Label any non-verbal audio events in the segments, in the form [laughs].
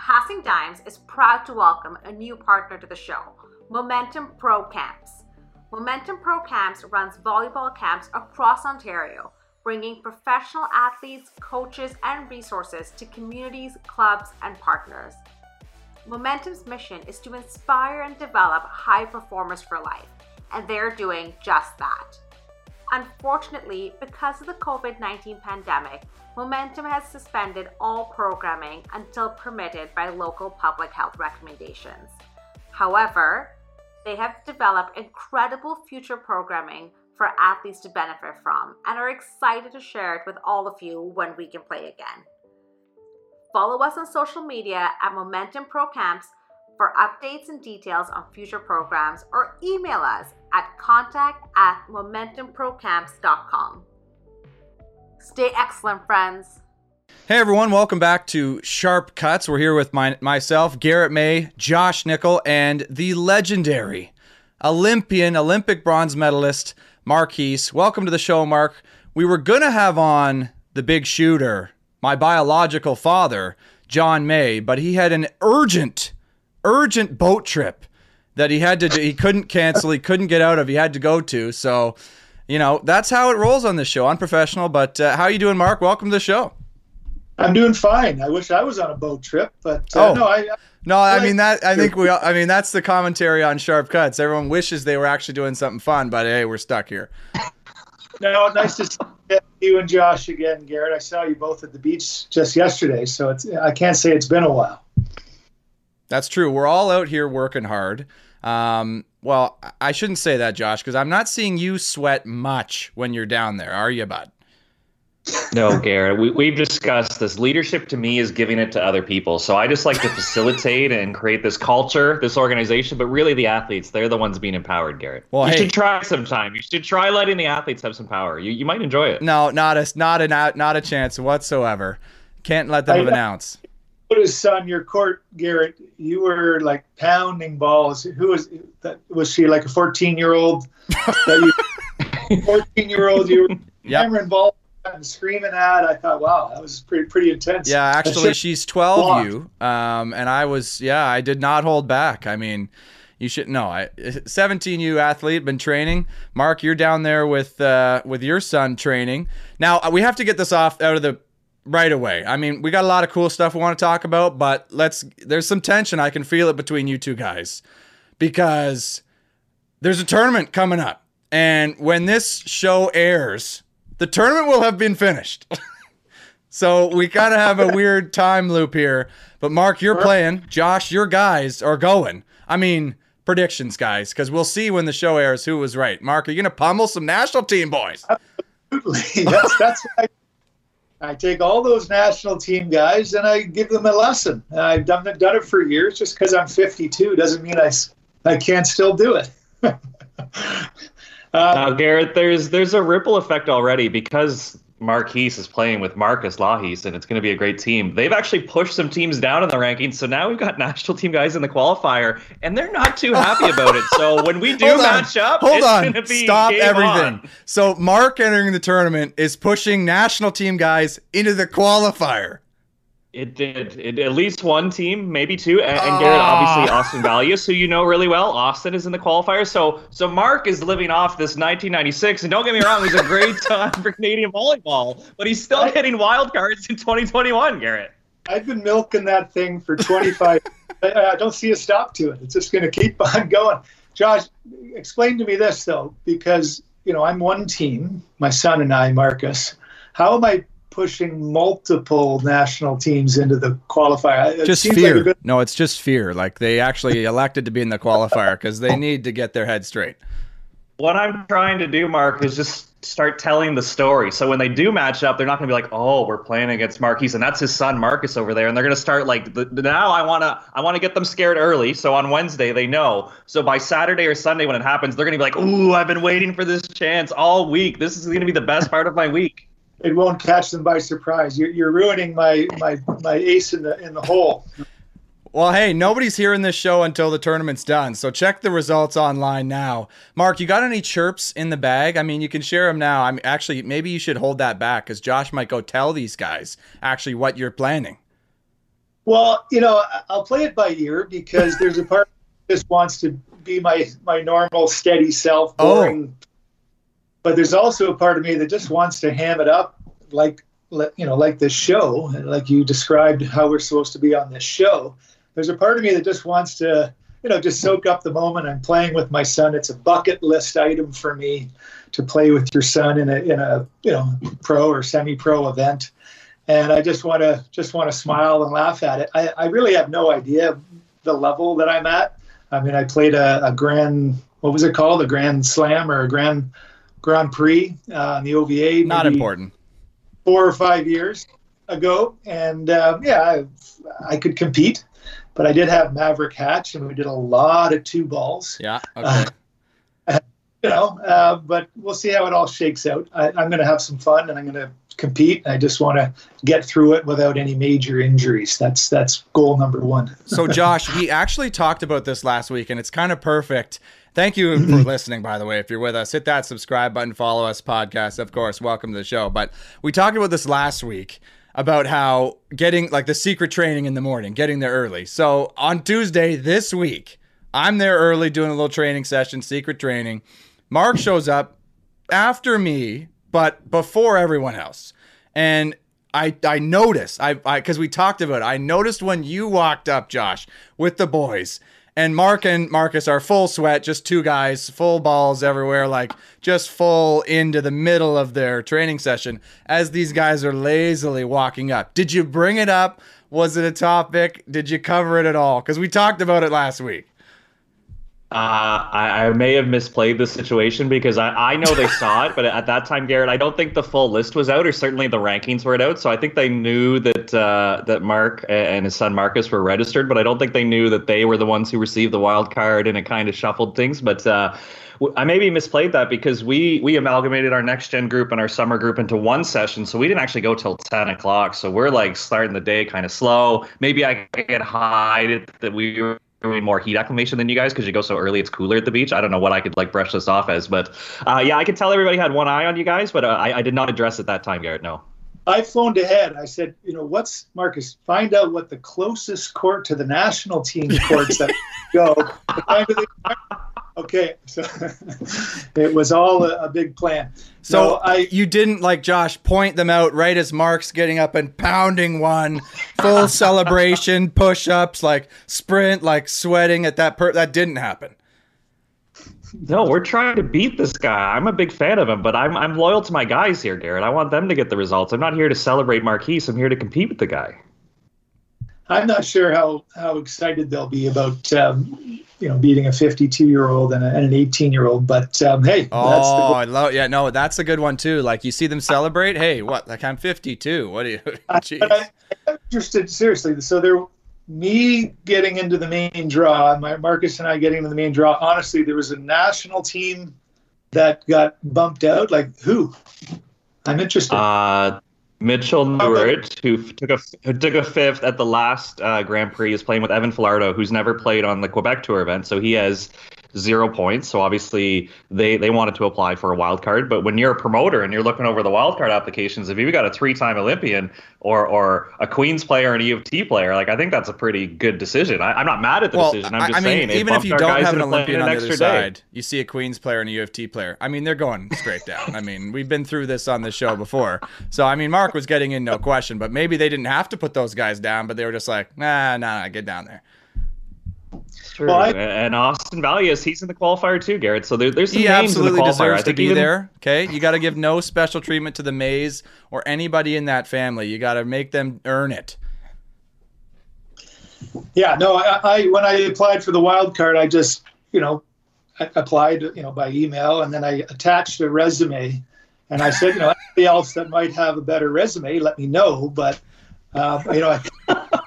Passing Dimes is proud to welcome a new partner to the show, Momentum Pro Camps. Momentum Pro Camps runs volleyball camps across Ontario, bringing professional athletes, coaches, and resources to communities, clubs, and partners. Momentum's mission is to inspire and develop high performers for life, and they're doing just that. Unfortunately, because of the COVID 19 pandemic, Momentum has suspended all programming until permitted by local public health recommendations. However, they have developed incredible future programming for athletes to benefit from and are excited to share it with all of you when we can play again. Follow us on social media at Momentum Pro Camps for updates and details on future programs or email us at contact at momentumprocamps.com. Stay excellent, friends. Hey everyone, welcome back to Sharp Cuts. We're here with my, myself, Garrett May, Josh Nickel, and the legendary Olympian, Olympic bronze medalist, Mark Heese. Welcome to the show, Mark. We were going to have on the big shooter, my biological father, John May, but he had an urgent, urgent boat trip that he had to do. He couldn't cancel, he couldn't get out of, he had to go to. So, you know, that's how it rolls on this show. Unprofessional, but uh, how you doing, Mark? Welcome to the show. I'm doing fine. I wish I was on a boat trip, but uh, oh. no, I. No, I mean that. I think we. I mean that's the commentary on sharp cuts. Everyone wishes they were actually doing something fun, but hey, we're stuck here. [laughs] No, nice to see you and Josh again, Garrett. I saw you both at the beach just yesterday, so it's. I can't say it's been a while. That's true. We're all out here working hard. Um, well, I shouldn't say that, Josh, because I'm not seeing you sweat much when you're down there, are you, bud? No, Garrett, we, we've discussed this. Leadership to me is giving it to other people. So I just like to facilitate and create this culture, this organization, but really the athletes, they're the ones being empowered, Garrett. Well, you hey, should try sometime. You should try letting the athletes have some power. You, you might enjoy it. No, not a, not a, not a chance whatsoever. Can't let them I, announce put his son your court, Garrett. You were like pounding balls. Who was that? Was she like a fourteen-year-old? [laughs] Fourteen-year-old, you were yep. hammering balls and screaming at. I thought, wow, that was pretty pretty intense. Yeah, actually, she's twelve. You, um, and I was, yeah, I did not hold back. I mean. You should know. I 17 U athlete, been training. Mark, you're down there with uh, with your son training. Now we have to get this off out of the right away. I mean, we got a lot of cool stuff we want to talk about, but let's there's some tension. I can feel it between you two guys because there's a tournament coming up. And when this show airs, the tournament will have been finished. [laughs] so we kind of have a weird time loop here. But Mark, you're playing. Josh, your guys are going. I mean, predictions, guys, because we'll see when the show airs who was right. Mark, are you going to pummel some national team boys? Absolutely. [laughs] That's, that's what I I take all those national team guys and I give them a lesson. I've done, done it for years. Just because I'm 52 doesn't mean I, I can't still do it. [laughs] uh, now, Garrett, there's there's a ripple effect already because Mark Heese is playing with Marcus Lahis, and it's going to be a great team. They've actually pushed some teams down in the rankings, so now we've got [laughs] national team guys in the qualifier, and they're not too happy about it. So when we do [laughs] match up, hold on, stop everything. On. So Mark entering the tournament is pushing national team guys into the qualifier. It did. It, at least one team, maybe two, and, and Garrett, obviously ah. Austin Valius, who you know really well. Austin is in the qualifier, so so Mark is living off this 1996. And don't get me wrong, he's a great [laughs] time for Canadian volleyball, but he's still getting wild cards in 2021. Garrett, I've been milking that thing for 25. [laughs] I don't see a stop to it. It's just going to keep [laughs] on going. Josh, explain to me this though, because you know I'm one team, my son and I, Marcus. How am I pushing multiple national teams into the qualifier. It just fear. Like bit- no, it's just fear. Like they actually [laughs] elected to be in the qualifier because they oh. need to get their head straight. What I'm trying to do, Mark, is just start telling the story. So when they do match up, they're not going to be like, "Oh, we're playing against Mark Heese, and that's his son Marcus over there," and they're going to start like, the, "Now I want to, I want to get them scared early." So on Wednesday, they know. So by Saturday or Sunday, when it happens, they're going to be like, "Ooh, I've been waiting for this chance all week. This is going to be the best part of my week." It won't catch them by surprise. You're, you're ruining my, my my ace in the in the hole. Well, hey, nobody's hearing this show until the tournament's done, so check the results online now. Mark, you got any chirps in the bag? I mean, you can share them now. I'm actually maybe you should hold that back because Josh might go tell these guys actually what you're planning. Well, you know, I'll play it by ear because there's a part that just wants to be my my normal steady self, Oh. But there's also a part of me that just wants to ham it up, like you know, like this show, and like you described how we're supposed to be on this show. There's a part of me that just wants to, you know, just soak up the moment. I'm playing with my son. It's a bucket list item for me to play with your son in a in a you know pro or semi-pro event and I just want to just want to smile and laugh at it. I, I really have no idea the level that I'm at. I mean, I played a, a grand what was it called, a Grand Slam or a Grand Grand Prix uh, in the OVA. Not important. Four or five years ago, and um, yeah, I, I could compete, but I did have Maverick Hatch, and we did a lot of two balls Yeah. [laughs] Okay. you know, uh, but we'll see how it all shakes out. I, I'm going to have some fun and I'm going to compete. I just want to get through it without any major injuries. That's that's goal number one. So, Josh, we actually talked about this last week, and it's kind of perfect. Thank you for [clears throat] listening, by the way. If you're with us, hit that subscribe button, follow us, podcast, of course. Welcome to the show. But we talked about this last week about how getting like the secret training in the morning, getting there early. So, on Tuesday this week, I'm there early doing a little training session, secret training. Mark [clears throat] shows up after me, but before everyone else. And I I noticed I I because we talked about it. I noticed when you walked up, Josh, with the boys. And Mark and Marcus are full sweat, just two guys, full balls everywhere, like just full into the middle of their training session as these guys are lazily walking up. Did you bring it up? Was it a topic? Did you cover it at all? Because we talked about it last week. Uh, I, I may have misplayed the situation because I, I know they saw it, but at that time, Garrett, I don't think the full list was out, or certainly the rankings weren't out. So I think they knew that uh, that Mark and his son Marcus were registered, but I don't think they knew that they were the ones who received the wild card, and it kind of shuffled things. But uh, I maybe misplayed that because we we amalgamated our next gen group and our summer group into one session, so we didn't actually go till ten o'clock. So we're like starting the day kind of slow. Maybe I get high that we were doing more heat acclimation than you guys because you go so early it's cooler at the beach i don't know what i could like brush this off as but uh, yeah i could tell everybody had one eye on you guys but uh, I, I did not address it that time garrett no I phoned ahead. I said, you know, what's Marcus? Find out what the closest court to the national team courts that [laughs] go. What time do they- Okay, so [laughs] it was all a, a big plan. So No, I you didn't like Josh point them out right as Mark's getting up and pounding one, full [laughs] celebration, push ups, like sprint, like sweating at that per that didn't happen. no we're trying to beat this guy. I'm a big fan of him but i'm, I'm loyal to my guys here garrett. I want them to get the results. I'm not here to celebrate Mark Heese. I'm here to compete with the guy I'm not sure how, how excited they'll be about um, you know beating a 52 year old and, and an 18 year old. But um, hey, that's the Oh, goal. I love yeah, no, that's a good one too. Like you see them celebrate. Hey, what? Like I'm 52. What do you? [laughs] Jeez. But I, I'm interested seriously. So there, me getting into the main draw, my Marcus and I getting into the main draw. Honestly, there was a national team that got bumped out. Like who? I'm interested. Uh, Mitchell Newart, who took a who took a fifth at the last uh, Grand Prix, is playing with Evan Filardo, who's never played on the Quebec Tour event, so he has zero points. So obviously they they wanted to apply for a wild card. But when you're a promoter and you're looking over the wild card applications, if you've got a three-time Olympian or or a Queens player and a U of T player, like I think that's a pretty good decision. I, I'm not mad at the well, decision. I'm just I mean, saying, even if you don't have an Olympian on the other extra day. side, you see a Queens player and a U of T player. I mean, they're going straight down. I mean, we've been through this on the show before. So I mean, Mark was getting in no question, but maybe they didn't have to put those guys down, but they were just like, nah, nah, nah get down there. True. Well, I- and Austin Valius, he's in the qualifier too, Garrett. So there, there's some He names in the absolutely qualifier. I deserves to be even- there. Okay, you got to give no special treatment to the Mays or anybody in that family. You got to make them earn it. Yeah, no, I, I when I applied for the wild card, I just you know I applied you know by email and then I attached a resume, and I said you know anybody else that might have a better resume, let me know. But um, you know, I,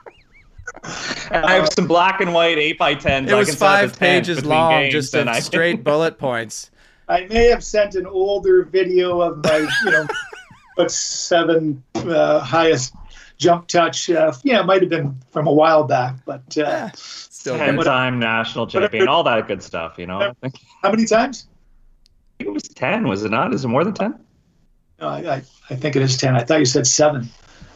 And I have some black and white eight by tens. It I was can set up a five 10 pages long, games, just and of I- straight [laughs] bullet points. I may have sent an older video of my you know [laughs] but seven uh, highest jump touch. Uh, yeah, it might have been from a while back, but uh, still ten-time national champion, all that good stuff. You know, how many times? it was ten. Was it not? Is it more than ten? No, I, I, I think it is ten. I thought you said seven.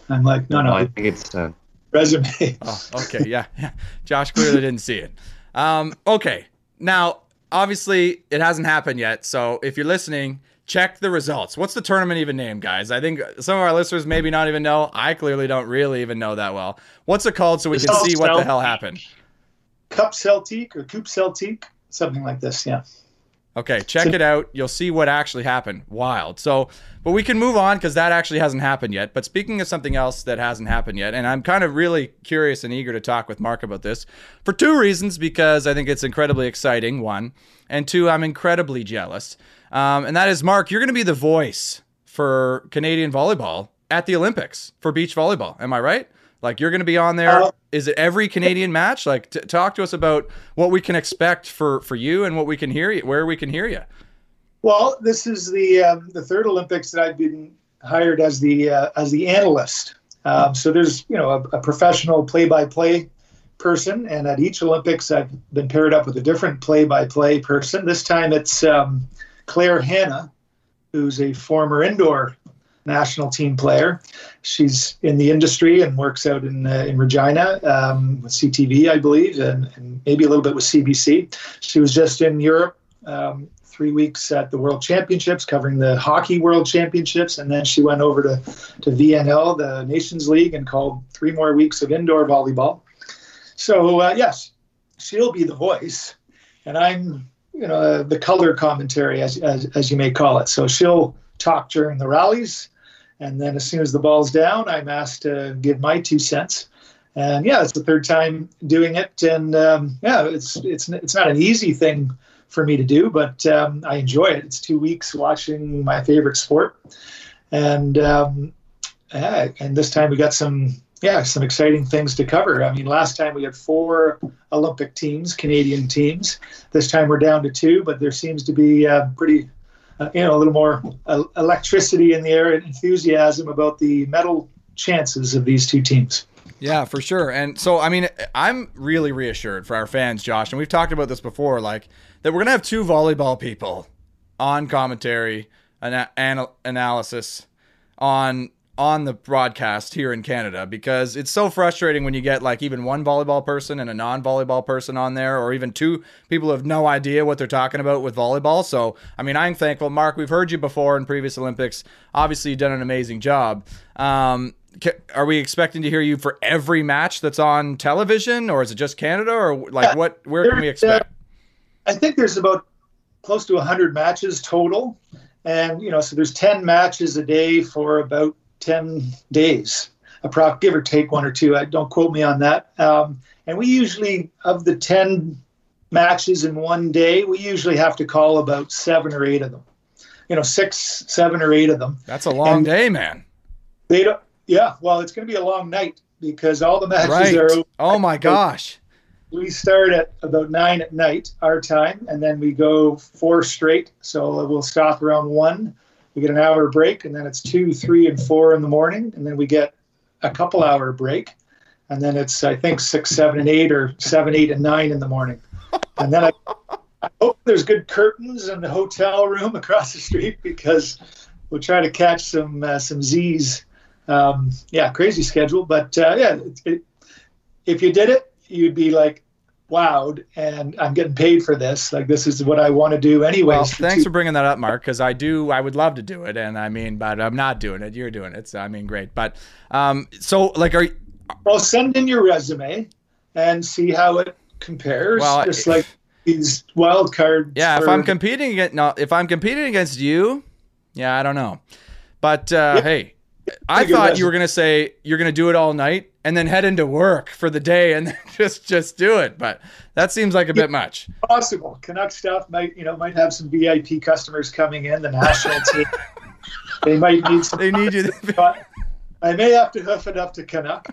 I'm like, no, no, I think it's ten. Resume. Oh, okay, yeah, yeah. Josh clearly didn't see it. Um, okay, now obviously it hasn't happened yet. So if you're listening, check the results. What's the tournament even named, guys? I think some of our listeners maybe not even know. I clearly don't really even know that well. What's it called so we can see what the hell happened? Cup Celtic or Coupe Celtic, something like this. Yeah. Okay, check it out. You'll see what actually happened. Wild. So, but we can move on because that actually hasn't happened yet. But speaking of something else that hasn't happened yet, and I'm kind of really curious and eager to talk with Mark about this for two reasons because I think it's incredibly exciting, one, and two, I'm incredibly jealous. Um, and that is, Mark, you're going to be the voice for Canadian volleyball at the Olympics for beach volleyball. Am I right? Like you're going to be on there. Uh, Is it every Canadian match? Like, t- talk to us about what we can expect for for you and what we can hear you, where we can hear you. Well, this is the um, the third Olympics that I've been hired as the uh, as the analyst. Um, so there's you know a, a professional play-by-play person, and at each Olympics I've been paired up with a different play-by-play person. This time it's um, Claire Hanna, who's a former indoor national team player. She's in the industry and works out in uh, in Regina um, with CTV, I believe, and, and maybe a little bit with CBC. She was just in Europe um, three weeks at the World Championships, covering the Hockey World Championships, and then she went over to to VNL, the Nations League, and called three more weeks of indoor volleyball. So uh, yes, she'll be the voice, and I'm you know the color commentary, as, as as you may call it. So she'll talk during the rallies, and then as soon as the ball's down, I'm asked to give my two cents. And yeah, it's the third time doing it, and um, yeah, it's it's it's not an easy thing for me to do, but um, I enjoy it. It's two weeks watching my favorite sport, and um, yeah, and this time we got some yeah some exciting things to cover. I mean, last time we had four Olympic teams, Canadian teams. This time we're down to two, but there seems to be uh, pretty uh, you know a little more uh, electricity in the air and enthusiasm about the medal chances of these two teams. Yeah, for sure. And so, I mean, I'm really reassured for our fans, Josh, and we've talked about this before, like that we're gonna have two volleyball people on commentary and anal- analysis on on the broadcast here in Canada because it's so frustrating when you get like even one volleyball person and a non-volleyball person on there or even two people who have no idea what they're talking about with volleyball. So, I mean, I'm thankful. Mark, we've heard you before in previous Olympics. Obviously, you've done an amazing job. Um, are we expecting to hear you for every match that's on television or is it just Canada or like what where can we expect? I think there's about close to 100 matches total. And, you know, so there's 10 matches a day for about 10 days, approx, give or take one or two. I, don't quote me on that. Um, and we usually, of the 10 matches in one day, we usually have to call about seven or eight of them. You know, six, seven or eight of them. That's a long And- day, man. They don't, yeah, well, it's going to be a long night because all the matches Right. are Oh my gosh. we start at about nine at night our time and then we go four straight so we'll stop around one we get an hour break and then it's two three and four in the morning and then we get a couple hour break and then it's i think six seven and eight or seven eight and nine in the morning. And then i, I hope there's good curtains in the hotel room across the street because we'll try to catch some uh, some z's. Um, yeah crazy schedule but uh, yeah it, it, if you did it you'd be like wowed and i'm getting paid for this like this is what i want to do anyways Well, for thanks two- for bringing that up, Mark, because I do, I would love to do it, and I mean, but I'm not doing it. You're doing it. so I mean, great. But, um, so like, are you, well send in your resume and see how it compares Well, just like these wild cards yeah, if I'm competing against, no, if I'm competing against you, yeah, I don't know, but uh, hey, I thought you were gonna say you're gonna do it all night and then head into work for the day and [laughs] just just do it, but that seems like a bit much. possible canuck stuff might you know might have some vip customers coming in the national team [laughs] they might need some They need you. I may have to hoof it up to Canuck,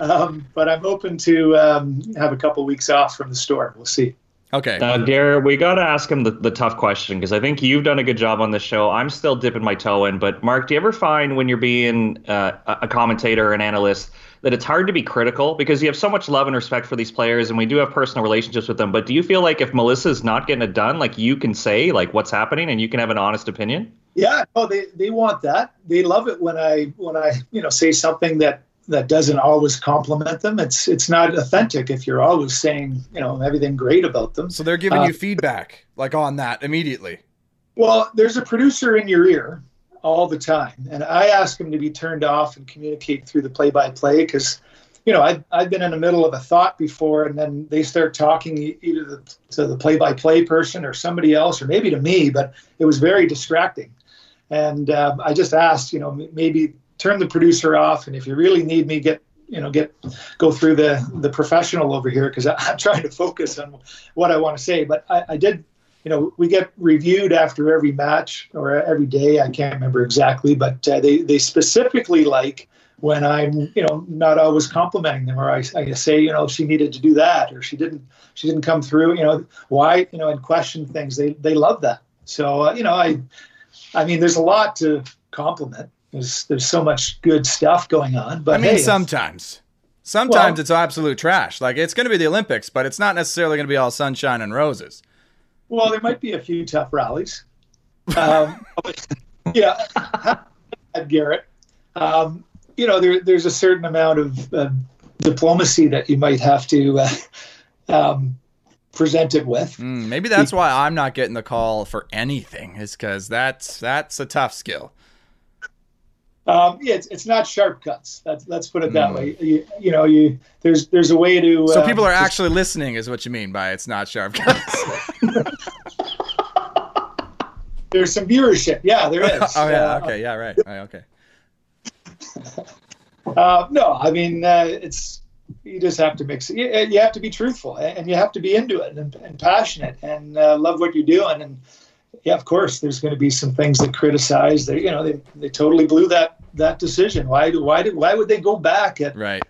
um, but I'm open to um, have a couple weeks off from the store. We'll see. Okay. Now, Garrett, we got to ask him the, the tough question because I think you've done a good job on this show. I'm still dipping my toe in. But, Mark, do you ever find when you're being uh, a a commentator or an analyst that it's hard to be critical because you have so much love and respect for these players and we do have personal relationships with them? But do you feel like if Melissa's not getting it done, like you can say like what's happening and you can have an honest opinion? Yeah, oh, they they want that. They love it when I when I you know say something that that doesn't always compliment them. It's it's not authentic if you're always saying you know everything great about them. So they're giving Uh, you feedback like on that immediately. Well, there's a producer in your ear all the time, and I ask him to be turned off and communicate through the play-by-play because, you know, I've, I've been in the middle of a thought before, and then they start talking either the, to the play-by-play person or somebody else, or maybe to me, but it was very distracting. And um, I just asked, you know, maybe turn the producer off, and if you really need me, get you know get go through the the professional over here because [laughs] I'm trying to focus on what I want to say. But I, I did you know, we get reviewed after every match or every day. I can't remember exactly, but uh, they they specifically like when I'm, you know, not always complimenting them, or I, I say, you know, she needed to do that, or she didn't, she didn't come through, you know, why, you know, and question things. They they love that. So uh, you know, I, I mean, there's a lot to compliment. There's there's so much good stuff going on. But I mean, hey, sometimes. Sometimes Well- it's absolute trash. Like it's going to be the Olympics, but it's not necessarily going to be all sunshine and roses. Well, there might be a few tough rallies. Um, [laughs] yeah, at Garrett. Um, you know, there, there's a certain amount of uh, diplomacy that you might have to uh, [laughs] um, present it with. Mm, maybe that's why I'm not getting the call for anything. Is because that's that's a tough skill. Um, yeah, it's, it's not sharp cuts. That's, let's put it that Mm. way. You, you know, you there's there's a way to. So uh, people are just- actually listening, is what you mean by it's not sharp cuts. [laughs] there's some viewership. Yeah, there is. [laughs] oh yeah, Uh, okay, yeah, right, right, okay. [laughs] Uh, no, I mean uh, it's you just have to mix it. You, you have to be truthful and you have to be into it and, and passionate and uh, love what you're doing. And yeah, of course, there's going to be some things that criticize. They, you know, they, they totally blew that that decision. Why do why did why would they go back at Right.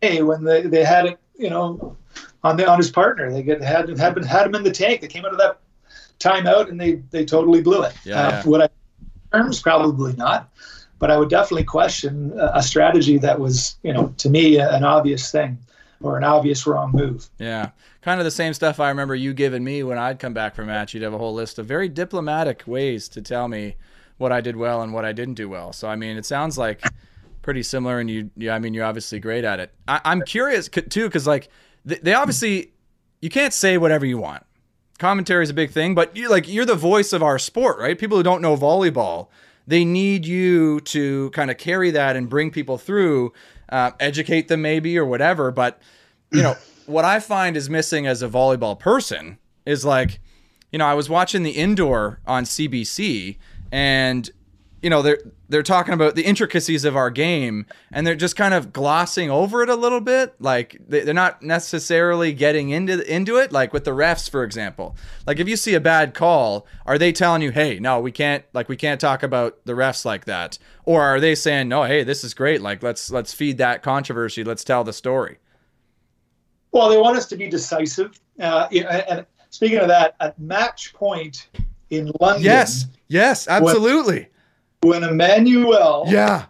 hey when they, they had it you know on the on his partner they get had had been had him in the tank. They came out of that timeout and they they totally blew it. Yeah, Uh, yeah. Would I terms probably not, but I would definitely question a a strategy that was you know to me an obvious thing or an obvious wrong move. Yeah. Kind of the same stuff I remember you giving me when I'd come back from a match. You'd have a whole list of very diplomatic ways to tell me what I did well and what I didn't do well. So I mean, it sounds like pretty similar, and you, yeah, I mean, you're obviously great at it. I, I'm curious too, because like they, they obviously you can't say whatever you want. Commentary is a big thing, but you like you're the voice of our sport, right? People who don't know volleyball, they need you to kind of carry that and bring people through, uh, educate them maybe or whatever. But you know [clears throat] what I find is missing as a volleyball person is like, you know, I was watching the indoor on CBC and you know they're they're talking about the intricacies of our game and they're just kind of glossing over it a little bit. Like they- they're not necessarily getting into into it like with the refs for example. Like if you see a bad call are they telling you hey no we can't like we can't talk about the refs like that or are they saying no hey this is great like let's let's feed that controversy let's tell the story Well, they want us to be decisive. Uh, and speaking of that, at match point in London, yes yes absolutely when Emmanuel yeah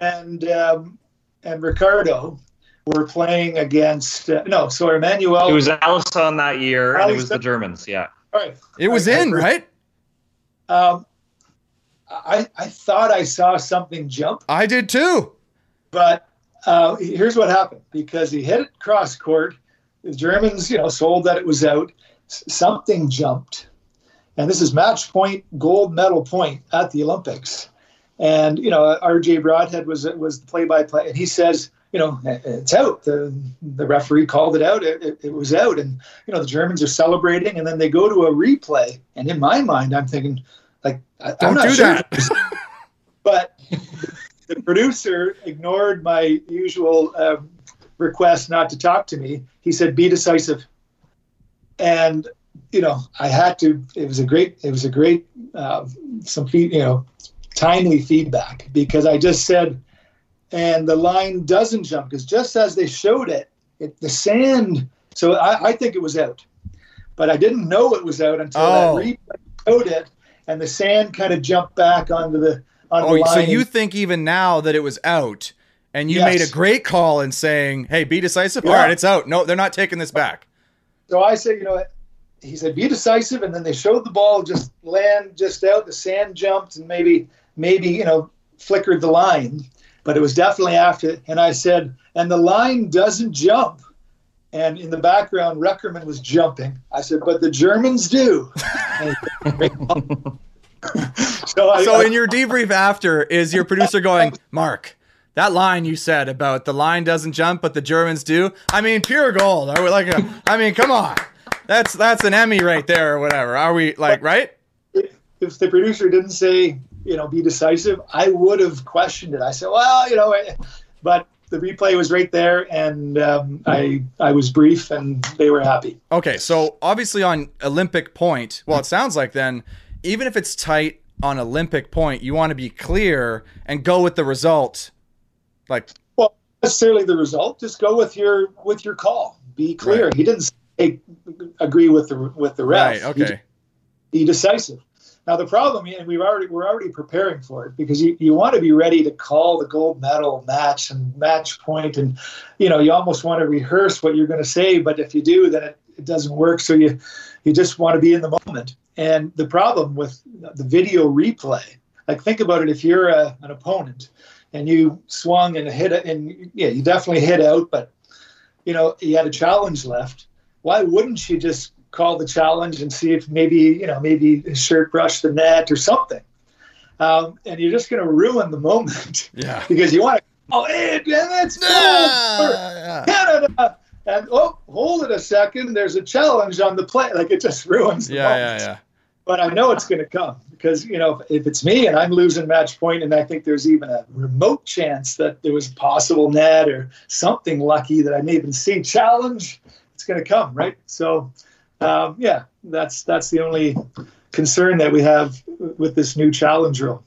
and um, and Ricardo were playing against uh, no, sorry, Emmanuel. It was Alison that year, and it was the Germans. Yeah. all right. it was I- I in heard- right Um, I I thought I saw something jump, i did too but uh, here's what happened because he hit it cross court. The Germans, you know, sold that it was out. S- something jumped, and this is match point, gold medal point at the Olympics. And you know, R.J. Broadhead was was the play-by-play, and he says, you know, it's out. The the referee called it out. It, it, it was out, and you know, the Germans are celebrating, and then they go to a replay. And in my mind, I'm thinking, like, I, I'm don't do sure that [laughs] but the producer ignored my usual um, request not to talk to me. He said, "Be decisive," and you know, I had to. It was a great. It was a great. Uh, some feed, you know, timely feedback because I just said, and the line doesn't jump because just as they showed it, it the sand. So I, I think it was out, but I didn't know it was out until Oh. that replay showed it, and the sand kind of jumped back onto the. On Oh, the so you think even now that it was out, and you Yes. made a great call in saying, "Hey, be decisive." All Yeah. right, it's out. No, they're not taking this back. So I said, you know, what? he said, be decisive, and then they showed the ball just land just out. The sand jumped and maybe, maybe you know, flickered the line. but it was definitely after. And I said, and the line doesn't jump. And in the background, Reckermann was jumping. I said, but the Germans do. [laughs] [laughs] so, I, so in your debrief after, is your producer going, Mark? That line you said about the line doesn't jump, but the Germans do. I mean, pure gold. Are we like? A, I mean, come on. That's that's an Emmy right there, or whatever. Are we like right? If the producer didn't say, you know, be decisive, I would have questioned it. I said, well, you know, but the replay was right there, and um, I I was brief, and they were happy. Okay, so obviously on Olympic point, well, it sounds like then even if it's tight on Olympic point, you want to be clear and go with the result. Like, well, necessarily the result. Just go with your with your call. Be clear. Right. He didn't say, agree with the with the ref. Right. Okay. Be decisive. Now the problem, and we've already we're already preparing for it because you, you want to be ready to call the gold medal match and match point, and you know you almost want to rehearse what you're going to say, but if you do, then it, it doesn't work. So you you just want to be in the moment. And the problem with the video replay, like think about it if you're a, an opponent and you swung and hit it, and yeah, you definitely hit out, but you know, you had a challenge left. Why wouldn't you just call the challenge and see if maybe, you know, maybe his shirt brushed the net or something? Um, and you're just going to ruin the moment. [laughs] Yeah. because you want to, oh, hey, that's yeah. Canada and oh, hold it a second, there's a challenge on the play. Like it just [laughs] ruins the yeah, moment. Yeah, yeah, But I know it's going to come because you know if, if, it's me and I'm losing match point, and I think there's even a remote chance that there was a possible net or something lucky that I may even see challenge, it's going to come, right? So, um, yeah, that's that's the only concern that we have with this new challenge rule.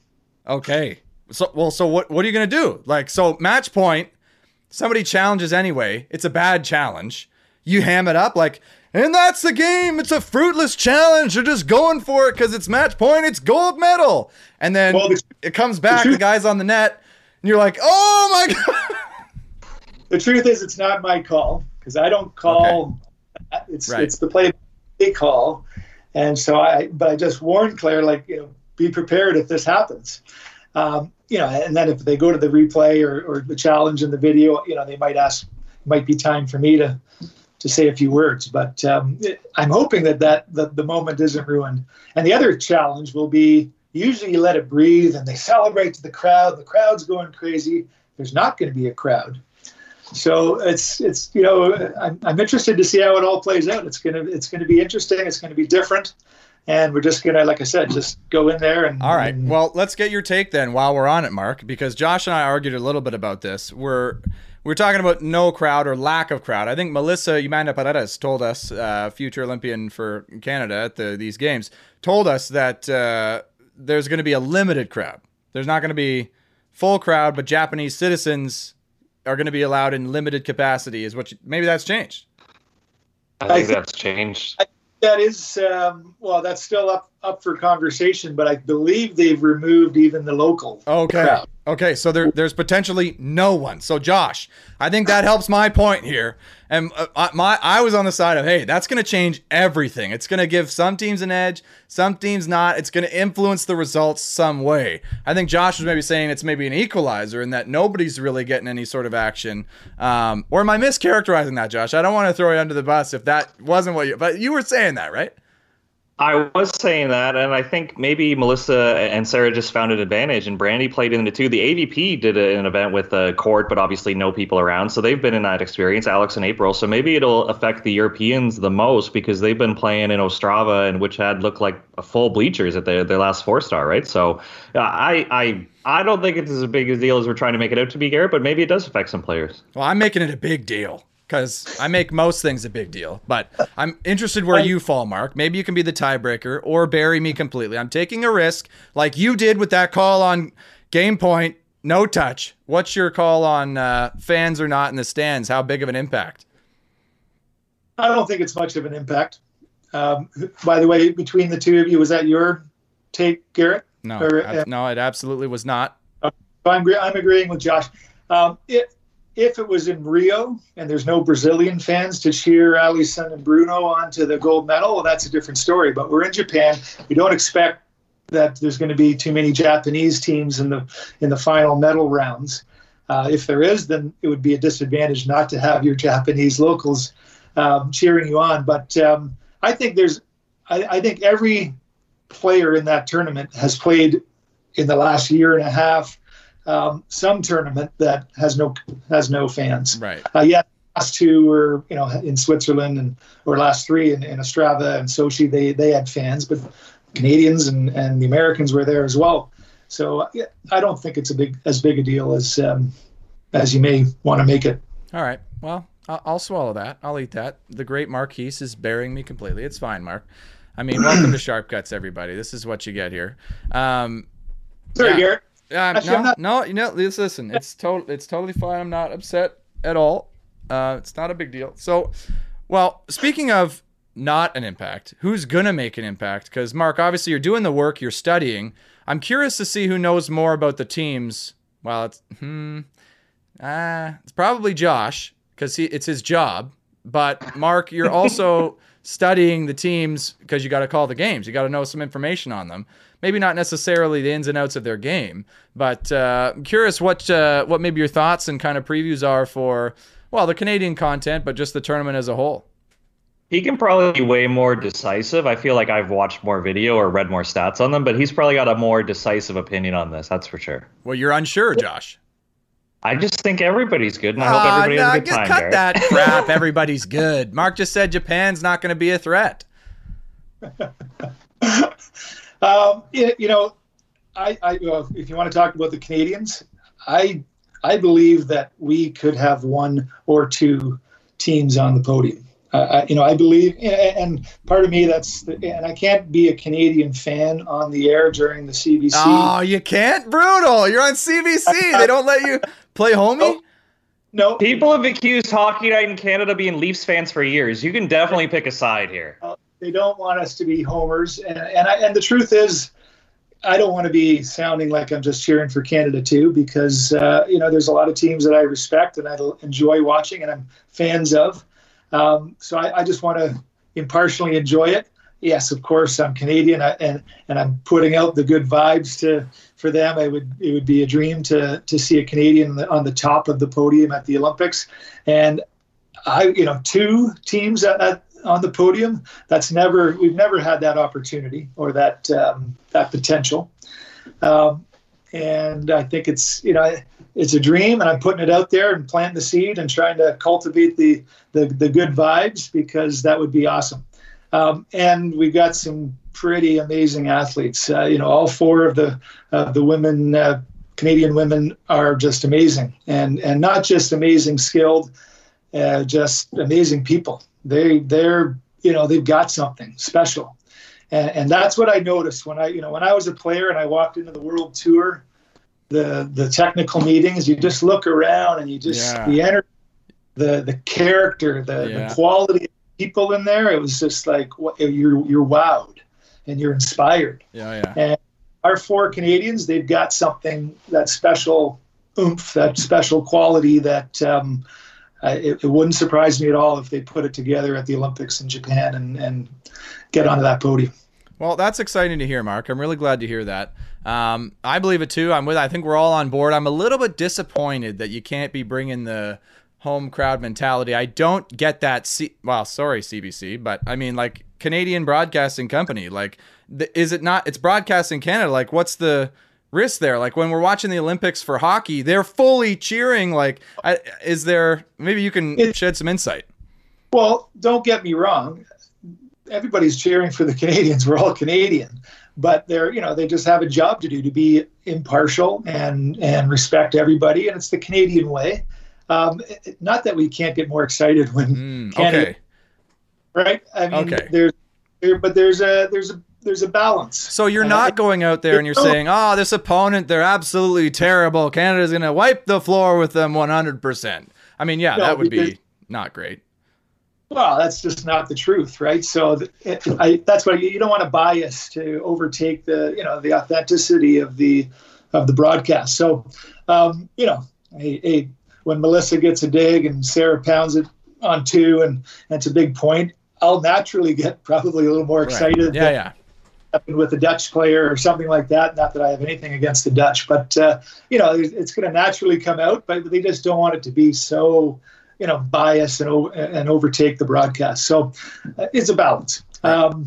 Okay. So well, so what what are you going to do? Like so match point somebody challenges anyway, it's a bad challenge. You ham it up like, and that's the game. It's a fruitless challenge. You're just going for it because it's match point. It's gold medal. And then well, the, it comes back. The, the, guy's on the net, and you're like, oh my [laughs] god. The truth is, it's not my call because I don't call. Okay. It's right. it's the play call, and so I. But I just warned Claire, like you know, be prepared if this happens. Um, you know, and then if they go to the replay or, or the challenge in the video, you know, they might ask, might be time for me to to say a few words. But um, I'm hoping that that the, the moment isn't ruined. And the other challenge will be usually you let it breathe and they celebrate to the crowd. The crowd's going crazy. There's not going to be a crowd. So it's it's you know I'm, I'm interested to see how it all plays out. It's gonna it's gonna be interesting. It's gonna be different. And we're just gonna like i said just go in there and all right. and, well let's get your take then while we're on it mark because josh and i argued a little bit about this. We're we're talking about no crowd or lack of crowd. I think melissa Humana-Paredes told us uh, future olympian for canada at the, these games told us that uh, there's going to be a limited crowd. There's not going to be full crowd but japanese citizens are going to be allowed in limited capacity is what you, maybe that's changed I think that's changed. I, that is um, well, that's still up up for conversation, but I believe they've removed even the local. Okay. Crowd. Okay, so there, there's potentially no one. So Josh, I think that helps my point here. And uh, my I was on the side of hey, that's going to change everything. It's going to give some teams an edge, some teams not. It's going to influence the results some way. I think Josh was maybe saying it's maybe an equalizer in that nobody's really getting any sort of action. Um, or am I mischaracterizing that, Josh? I don't want to throw you under the bus if that wasn't what you. But you were saying that, right? I was saying that, and I think maybe Melissa and Sarah just found an advantage, and Brandie played into it too. The AVP did an event with a court, but obviously no people around, so they've been in that experience. Alix and April, so maybe it'll affect the Europeans the most because they've been playing in Ostrava, and which had looked like full bleachers at their their last four star, right? So I I I don't think it's as big a deal as we're trying to make it out to be, Garrett, but maybe it does affect some players. Well, I'm making it a big deal because I make most things a big deal. But I'm interested where you fall, Mark. Maybe you can be the tiebreaker or bury me completely. I'm taking a risk, like you did with that call on game point, no touch. What's your call on uh, fans or not in the stands? How big of an impact? I don't think it's much of an impact. Um, by the way, between the two of you, was that your take, Garrett? No, or, uh, no, it absolutely was not. I'm, I'm agreeing with Josh. Um, it, if it was in Rio and there's no Brazilian fans to cheer Alison and Bruno onto the gold medal, well, that's a different story. But we're in Japan. We don't expect that there's going to be too many Japanese teams in the in the final medal rounds. Uh, if there is, then it would be a disadvantage not to have your Japanese locals um, cheering you on. But um, I think there's, I, I, think every player in that tournament has played in the last year and a half um, some tournament that has no has no fans. Right. Uh, yeah, last two were you know in Switzerland and or last three in, in Ostrava and Sochi they they had fans, but Canadians and, and the Americans were there as well. So yeah, I don't think it's a big as big a deal as um, as you may want to make it. All right. Well, I'll swallow that. I'll eat that. The great Mark Heese is burying me completely. It's fine, Mark. I mean, welcome to [clears throat] Sharp Cuts, everybody. This is what you get here. Um, Sorry, yeah. Garrett. Uh, Actually, no, not... no, you know, listen, it's total, it's totally fine. I'm not upset at all. Uh, it's not a big deal. So, well, speaking of not an impact, who's gonna make an impact? Because Mark, obviously, you're doing the work, you're studying. I'm curious to see who knows more about the teams. Well, it's hmm, uh, it's probably Josh because he it's his job. But Mark, you're also [laughs] studying the teams because you got to call the games. You got to know some information on them. Maybe not necessarily the ins and outs of their game, but uh, I'm curious what uh, what maybe your thoughts and kind of previews are for well the Canadian content, but just the tournament as a whole. He can probably be way more decisive. I feel like I've watched more video or read more stats on them, but he's probably got a more decisive opinion on this. That's for sure. Well, you're unsure, Josh. I just think everybody's good, and I hope everybody uh, has a good time. Cut Garrett. that [laughs] crap. Everybody's good. Mark just said Japan's not going to be a threat. [laughs] um, you know, I, I if you want to talk about the Canadians, I I believe that we could have one or two teams on the podium. Uh, you know, I believe, and part of me that's, the, and I can't be a Canadian fan on the air during the CBC. Oh, you can't, brutal. You're on CBC. [laughs] they don't let you play homie. No, no. People have accused Hockey Night in Canada being Leafs fans for years. You can definitely pick a side here. They don't want us to be homers, and and, I, and the truth is, I don't want to be sounding like I'm just cheering for Canada too, because uh, you know there's a lot of teams that I respect and I enjoy watching and I'm fans of. Um, so I, I just want to impartially enjoy it. Yes, of course, I'm Canadian, and and I'm putting out the good vibes to for them. I would it would be a dream to to see a Canadian on the top of the podium at the Olympics, and I you know two teams at on the podium. That's never we've never had that opportunity or that um, that potential. Um, and I think it's you know it's a dream, and I'm putting it out there and planting the seed and trying to cultivate the the, the good vibes because that would be awesome. Um, and we've got some pretty amazing athletes. Uh, you know, all four of the uh, the women, uh, Canadian women, are just amazing, and and not just amazing skilled, uh, just amazing people. They they're you know they've got something special and, and that's what I noticed when I, you know, when I was a player and I walked into the World Tour, the the technical meetings, you just look around and you just yeah. the energy, the the character, the, yeah. the quality of people in there. It was just like you're you're wowed and you're inspired. Yeah, yeah. And our four Canadians, they've got something that special oomph, that special quality that. Um, it, it, wouldn't surprise me at all if they put it together at the Olympics in Japan and, and get onto that podium. Well, that's exciting to hear, Mark. I'm really glad to hear that. Um, I believe it too. I'm with. I think we're all on board. I'm a little bit disappointed that you can't be bringing the home crowd mentality. I don't get that. C- well, sorry, CBC, but I mean, like Canadian Broadcasting Company. Like, the, is it not? It's broadcasting Canada. Like, what's the risk there? Like when we're watching the Olympics for hockey, they're fully cheering. Like, I, is there? Maybe you can it, shed some insight. Well, don't get me wrong everybody's cheering for the [laughs] Canadians. We're all Canadian, but they're you know they just have a job to do to be impartial and and respect everybody, and it's the Canadian way. Um, not that we can't get more excited when mm, Canada, okay. right? I mean, okay. there's there, but there's a there's a there's a balance. So you're not going out there and you're saying, "Oh, this opponent, they're absolutely terrible. Canada's going to wipe the floor with them 100%." I mean, yeah, no, that would be not great well, that's just not the truth, right? So it, I, that's why you don't want to bias to overtake the, you know, the authenticity of the of the broadcast. So, um, you know, a, a, when Melissa gets a dig and Sarah pounds it on two, and, and it's a big point, I'll naturally get probably a little more excited. Right. Yeah, yeah. With a Dutch player or something like that. Not that I have anything against the Dutch, but uh, you know, it's going to naturally come out. But they just don't want it to be so, you know, biased and and overtake the broadcast. So uh, it's a balance. Um,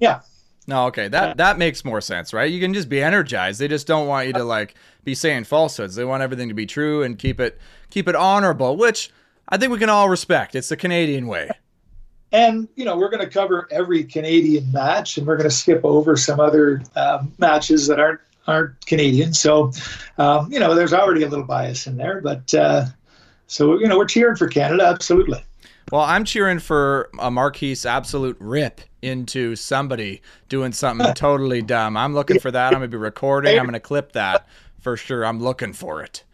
yeah. No, okay, that that makes more sense, right? You can just be energized. They just don't want you to like be saying falsehoods. They want everything to be true and keep it keep it honorable, which I think we can all respect. It's the Canadian way. And you know, we're going to cover every Canadian match, and we're going to skip over some other um, matches that aren't aren't Canadian. So, um, you know, there's already a little bias in there, but uh, so you know, we're cheering for Canada, absolutely. Well, I'm cheering for a Mark Heese absolute rip into somebody doing something [laughs] totally dumb. I'm looking for that. I'm going to be recording. I'm going to clip that for sure. I'm looking for it.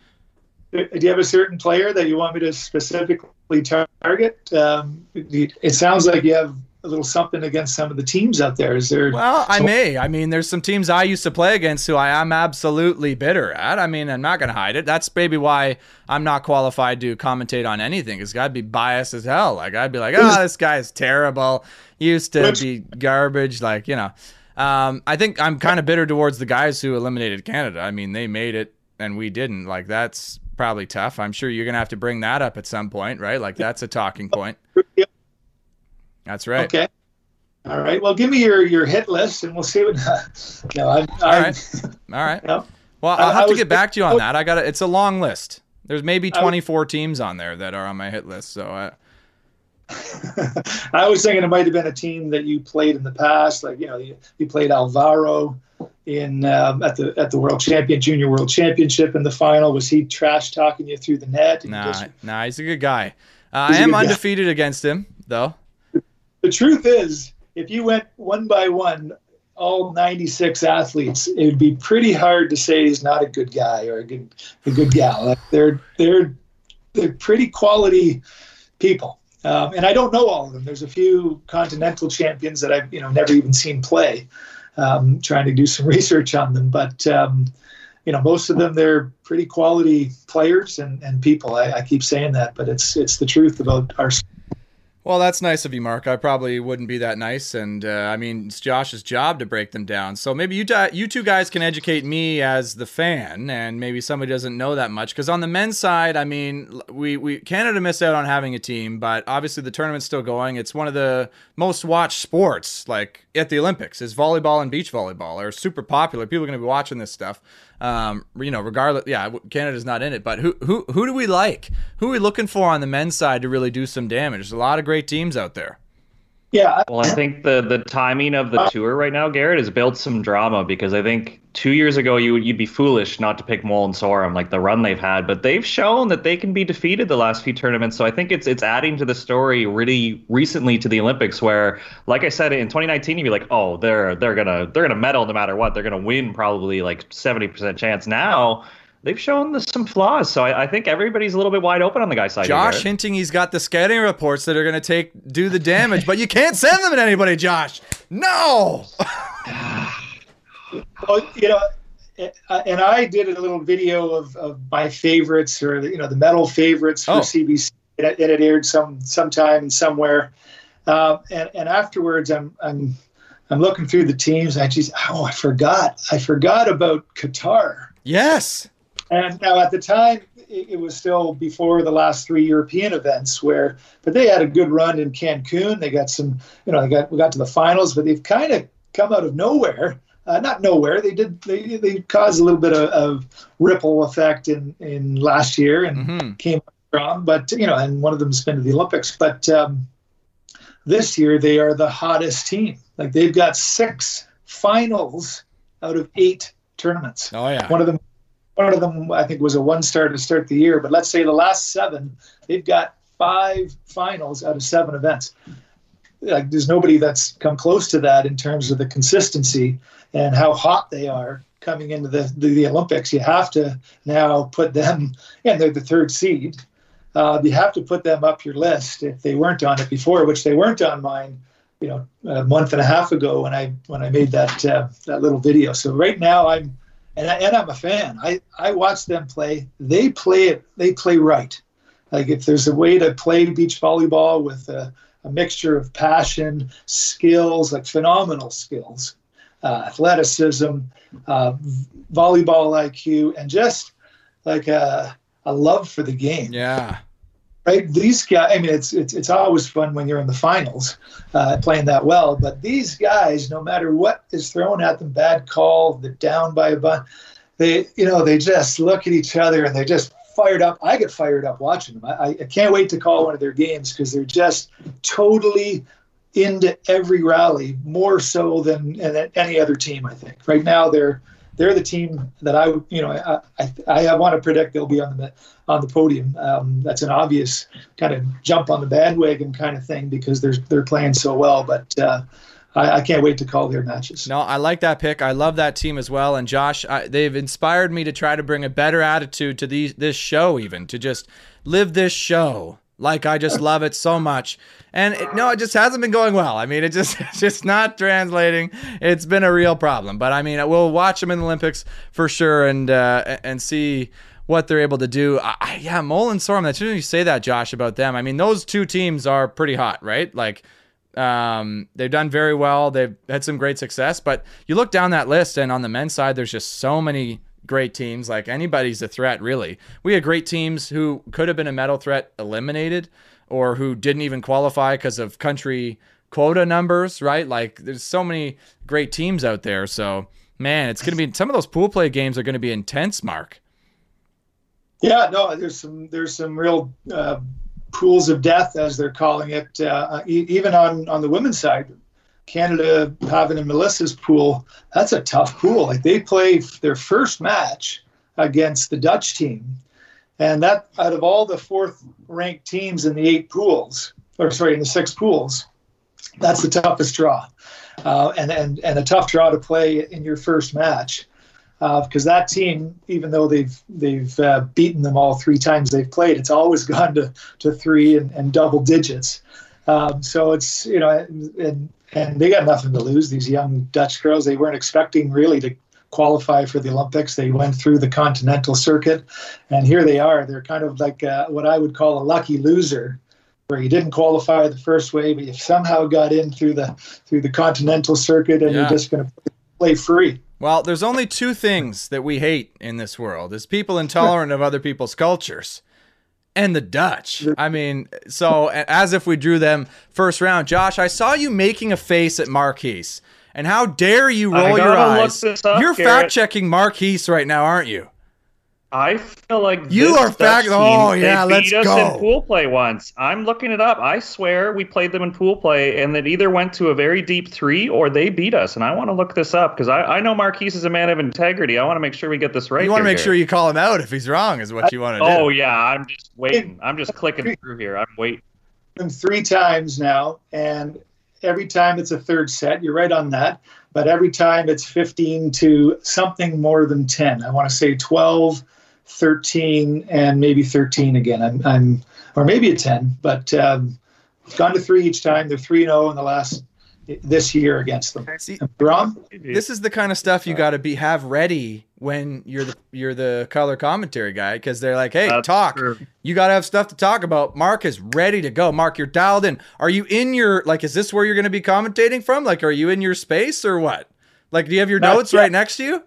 Do you have a certain player that you want me to specifically target? Um, it sounds like you have a little something against some of the teams out there. Is there? Well, I may. I mean, there's some teams I used to play against who I am absolutely bitter at. I mean, I'm not going to hide it. That's maybe why I'm not qualified to commentate on anything. Because I'd be biased as hell. Like I'd be like, oh, this guy's terrible. Used to be garbage. Like you know. Um, I think I'm kind of bitter towards the guys who eliminated Canada. I mean, they made it and we didn't. Like that's probably tough. I'm sure you're gonna have to bring that up at some point, right? Like that's a talking point. That's right. Okay. All right. Well, give me your your hit list, and we'll see what. [laughs] no, I'm, All I'm, right. All right. No. Well, I'll have I to get back to you on that. I got it. It's a long list. There's maybe 24 teams on there that are on my hit list. So. I, uh, [laughs] I was thinking it might have been a team that you played in the past, like you know you, you played Alvaro in um, at the at the World Champion Junior World Championship in the final. Was he trash talking you through the net? Nah, just... nah, he's a good guy. Uh, I am undefeated guy. against him though the truth is, if you went one by one, all 96 athletes, it would be pretty hard to say he's not a good guy or a good a good gal. Like they're they're they're pretty quality people. Um, and I don't know all of them. There's a few continental champions that I've you know never even seen play. Um, trying to do some [laughs] research on them, but um, you know most of them they're pretty quality players and, and people. I, I keep saying that, but it's it's the truth about our. Well, that's nice of you, Mark. I probably wouldn't be that nice, and uh, I mean, it's Josh's job to break them down. So maybe you di- you two guys can educate me as the fan, and maybe somebody doesn't know that much. Because on the men's side, I mean, we we Canada missed out on having a team, but obviously the tournament's still going. It's one of the most watched sports, like at the Olympics, is volleyball and beach volleyball are super popular. People are going to be watching this stuff. Um, you know, regardless, yeah, Canada's not in it, but who who who do we like? Who are we looking for on the men's side to really do some damage? There's a lot of great teams out there. Yeah. Well, I think the the timing of the tour right now, Garrett, has built some drama because I think two years ago you would you'd be foolish not to pick Mol and Sorum, like the run they've had, but they've shown that they can be defeated the last few tournaments. So I think it's it's adding to the story really recently to the Olympics, where, like I said, in 2019 you'd be like, oh, they're they're gonna they're gonna medal no matter what, they're gonna win probably like 70 percent chance. Now they've shown some flaws. So I, I, think everybody's a little bit wide open on the guy's side. Josh here. hinting he's got the scouting reports that are going to take do the damage, but you can't send them to anybody, Josh. No. [sighs] [laughs] well, you know, and I did a little video of, of my favorites or you know the medal favorites for oh. CBC. and it aired some sometime somewhere, uh, and and afterwards I'm I'm I'm looking through the teams. And I just oh I forgot I forgot about Qatar. Yes. And now at the time, it, was still before the last three European events where, but they had a good run in Cancun. They got some, you know, they got we got to the finals, but they've kind of come out of nowhere. Uh, not nowhere. They did. They they caused a little bit of, of ripple effect in in last year and mm-hmm. came strong. But you know, and one of them's been to the Olympics. But um, this year they are the hottest team. Like they've got six finals out of eight tournaments. Oh yeah. One of them one of them, I think, was a one star to start the year. But let's say the last seven, they've got five finals out of seven events. Like, there's nobody that's come close to that in terms of the consistency and how hot they are coming into the, the, the Olympics. You have to now put them, and they're the third seed. Uh, you have to put them up your list if they weren't on it before, which they weren't on mine. You know, a month and a half ago when I when I made that uh, that little video. So right now I'm and, I, and I'm a fan. I, I watch them play. They play it. They play right. Like if there's a way to play beach volleyball with a, a mixture of passion, skills, like phenomenal skills, uh, athleticism, uh, volleyball IQ, and just like a, a love for the game. Yeah. Right. These guys. I mean, it's it's it's always fun when you're in the finals, uh, playing that well. But these guys, no matter what is thrown at them, bad call, they're down by a bunch. They, you know, they just look at each other and they just fired up. I get fired up watching them. I, I can't wait to call one of their games because they're just totally into every rally, more so than any other team. I think right now they're they're the team that I you know I I, I want to predict they'll be on the on the podium. Um, that's an obvious kind of jump on the bandwagon kind of thing because they're they're playing so well, but. Uh, I, I, can't wait to call their matches. No, I like that pick. I love that team as well. And Josh, I, they've inspired me to try to bring a better attitude to these this show, even to just live this show like I just love it so much. And it, no, it just hasn't been going well. I mean, it just [laughs] it's just not translating. It's been a real problem. But I mean, we'll watch them in the Olympics for sure and uh, and see what they're able to do. I, yeah, Mol and Sorum. That's you say that, Josh, about them. I mean, those two teams are pretty hot, right? Like um, they've done very well. They've had some great success. But you look down that list, and on the men's side, there's just so many great teams. Like anybody's a threat, really. We had great teams who could have been a medal threat eliminated, or who didn't even qualify because of country quota numbers. Right? Like there's so many great teams out there. So man, it's gonna be some of those pool play games are gonna be intense. Mark. Yeah, no, there's some there's some real uh, pools of death, as they're calling it, uh, even on, on the women's side. Canada, Pavan and Melissa's pool, that's a tough pool. Like they play their first match against the Dutch team. And that out of all the fourth ranked teams in the eight pools, or sorry, in the six pools, that's the toughest draw. Uh, and, and, and a tough draw to play in your first match because uh, that team, even though they've they've uh, beaten them all three times they've played, it's always [laughs] gone to, to three and, and double digits. Um, so it's you know, and and they got nothing to lose. These young Dutch girls, they weren't expecting really to qualify for the Olympics. They went through the continental circuit, and here they are. They're kind of like uh, what I would call a lucky loser where you didn't qualify the first way, but you somehow got in through the through the continental circuit, and yeah. you're just going to play free. Well, there's only two things that we hate in this world: is people intolerant of other people's cultures, and the Dutch. I mean, so as if we drew them first round. Josh, I saw you making a face at Mark Heese, and how dare you roll your eyes? You're fact checking Mark Heese right now, aren't you? I feel like you are fact. Oh yeah, they let's beat us go. in pool play once. I'm looking it up. I swear we played them in pool play, and it either went to a very deep three or they beat us. And I want to look this up because I, I know Mark Heese is a man of integrity. I want to make sure we get this right. You want to make here. sure you call him out if he's wrong, is what you want to oh, do. Oh yeah, I'm just waiting. I'm just clicking through here. I'm waiting. Three times now, and every time it's a third set. You're right on that. But every time it's 15 to something more than 10. I want to say 12 13 and maybe 13 again. I'm, I'm or maybe a 10, but um, gone to three each time. They're 3 and 0 in the last this year against them. See, Ron? This is the kind of stuff you got to be have ready when you're the you're the color commentary guy because they're like, hey, That's talk. True. You got to have stuff to talk about. Mark is ready to go. Mark, you're dialed in. Are you in your like? Is this where you're going to be commentating from? Like, are you in your space or what? Like, do you have your Not notes yet. right next to you?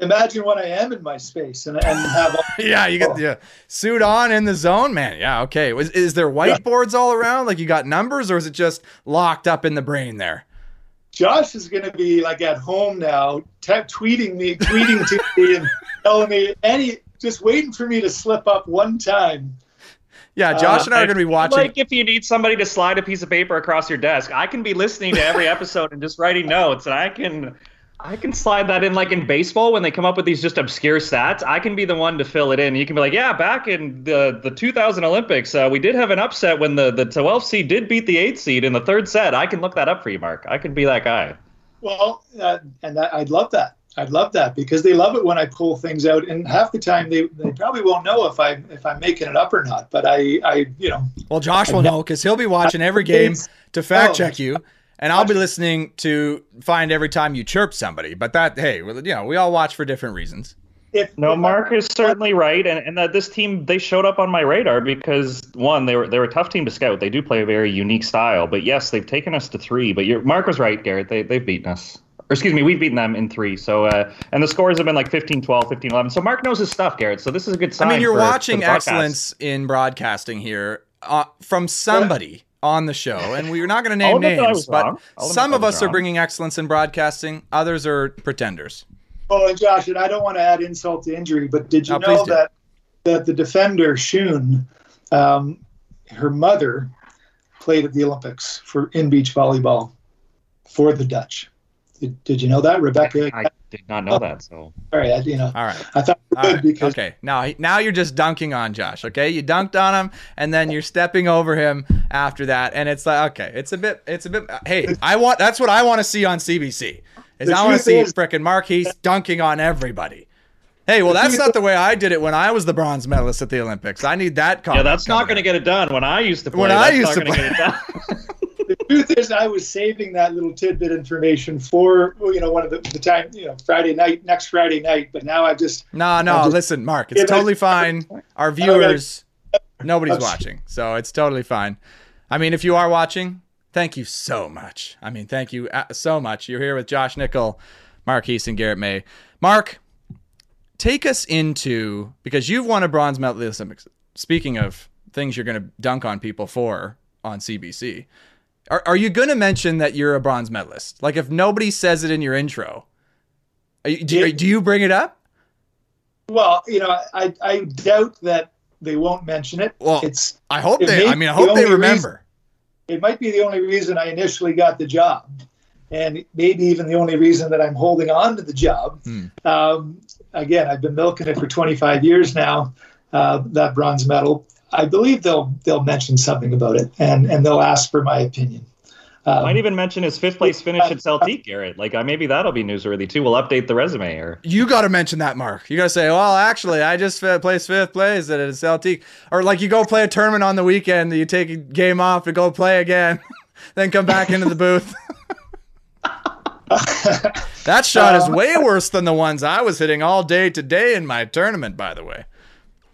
Imagine when I am in my space and, and have. [laughs] yeah, you get the suit on in the zone, man. Yeah, okay. Was is there whiteboards all around? Like you got numbers, or is it just locked up in the brain there? Josh is going to be like at home now, te- tweeting me, tweeting to me, and [laughs] telling me any, just waiting for me to slip up one time. Yeah, Josh uh, and I are going to be watching. Like if you need somebody to slide a piece of paper across your desk, I can be listening to every episode and just writing notes, and I can I can slide that in like in baseball when they come up with these just obscure stats. I can be the one to fill it in. You can be like, yeah, back in the the 2000 Olympics, uh, we did have an upset when the the 12 seed did beat the 8 seed in the third set. I can look that up for you, Mark. I can be that guy. Well, uh, and that, I'd love that. I'd love that because they love it when I pull things out, and half the time they, they probably won't know if I if I'm making it up or not. But I I you know. Well, Josh will know because he'll be watching every game to fact check you and I'll be listening to find every time you chirp somebody. But that, hey, you know, we all watch for different reasons. If, no, Mark is certainly right, and, and that this team they showed up on my radar because one, they were they were a tough team to scout. They do play a very unique style, but yes, they've taken us to three. But Mark was right, Garrett. They they've beaten us. or excuse me, we've beaten them in three. So, uh, and the scores have been like 15 12, 15 11. So Mark knows his stuff, Garrett. So this is a good sign. I mean, you're for- watching for excellence in broadcasting here uh, from somebody on the show, and we're not going [laughs] to name admit that I names, but wrong. I'll admit some of was us are bringing excellence in broadcasting. Others are pretenders. Oh, and Josh, and I don't want to add insult to injury, but did you Oh, know please do. that that the defender Schoon, um, her mother, played at the Olympics for in beach volleyball for the Dutch. Did, did you know that, Rebecca? I did not know that. So Sorry, I, you know, All right. I thought you All would right. because Okay. Now, now you're just dunking on Josh. Okay, you dunked on him, and then you're stepping over him after that, and it's like, okay, it's a bit, it's a bit. Hey, I want. That's what I want to see on CBC. Is The I want to see is- frickin' Mark Heese dunking on everybody. Hey, well, that's not the way I did it when I was the bronze medalist at the Olympics. I need that. yeah, that's not going to get it done. When I used to play, When I used not to gonna play. [laughs] get it done. the truth is, I was saving that little tidbit information for you know one of the, the time you know Friday night, next Friday night. But now I just No, no. Just- listen, Mark, it's totally fine. [laughs] Our viewers, nobody's watching, so it's totally fine. I mean, if you are watching, thank you so much. I mean, thank you uh, so much. You're here with Josh Nickel, Mark Heese, and Garrett May. Mark, take us into because you've won a bronze medal at the Olympics. Speaking of things you're going to dunk on people for on CBC, are, are you going to mention that you're a bronze medalist? Like, if nobody says it in your intro, are you, do, Yeah. do you bring it up? well, you know, I I doubt that they won't mention it. Well, it's I hope It they. I mean, I be the hope they remember. it might be the only reason I initially got the job, and maybe even the only reason that I'm holding on to the job. Hmm. Um, again, I've been milking it for 25 years now. Uh, that bronze medal. I believe they'll they'll mention something about it, and and they'll ask for my opinion. Um, Might even mention his fifth place finish at Celtic, Garrett. Like uh, maybe that'll be newsworthy too. We'll update the resume or You got to mention that, Mark. You got to say, "Well, actually, I just uh, placed fifth place at Celtic," or like you go play a tournament on the weekend, you take a game off to go play again, [laughs] then come back into the booth. [laughs] that shot is Um, way worse than the ones I was hitting all day today in my tournament. By the way,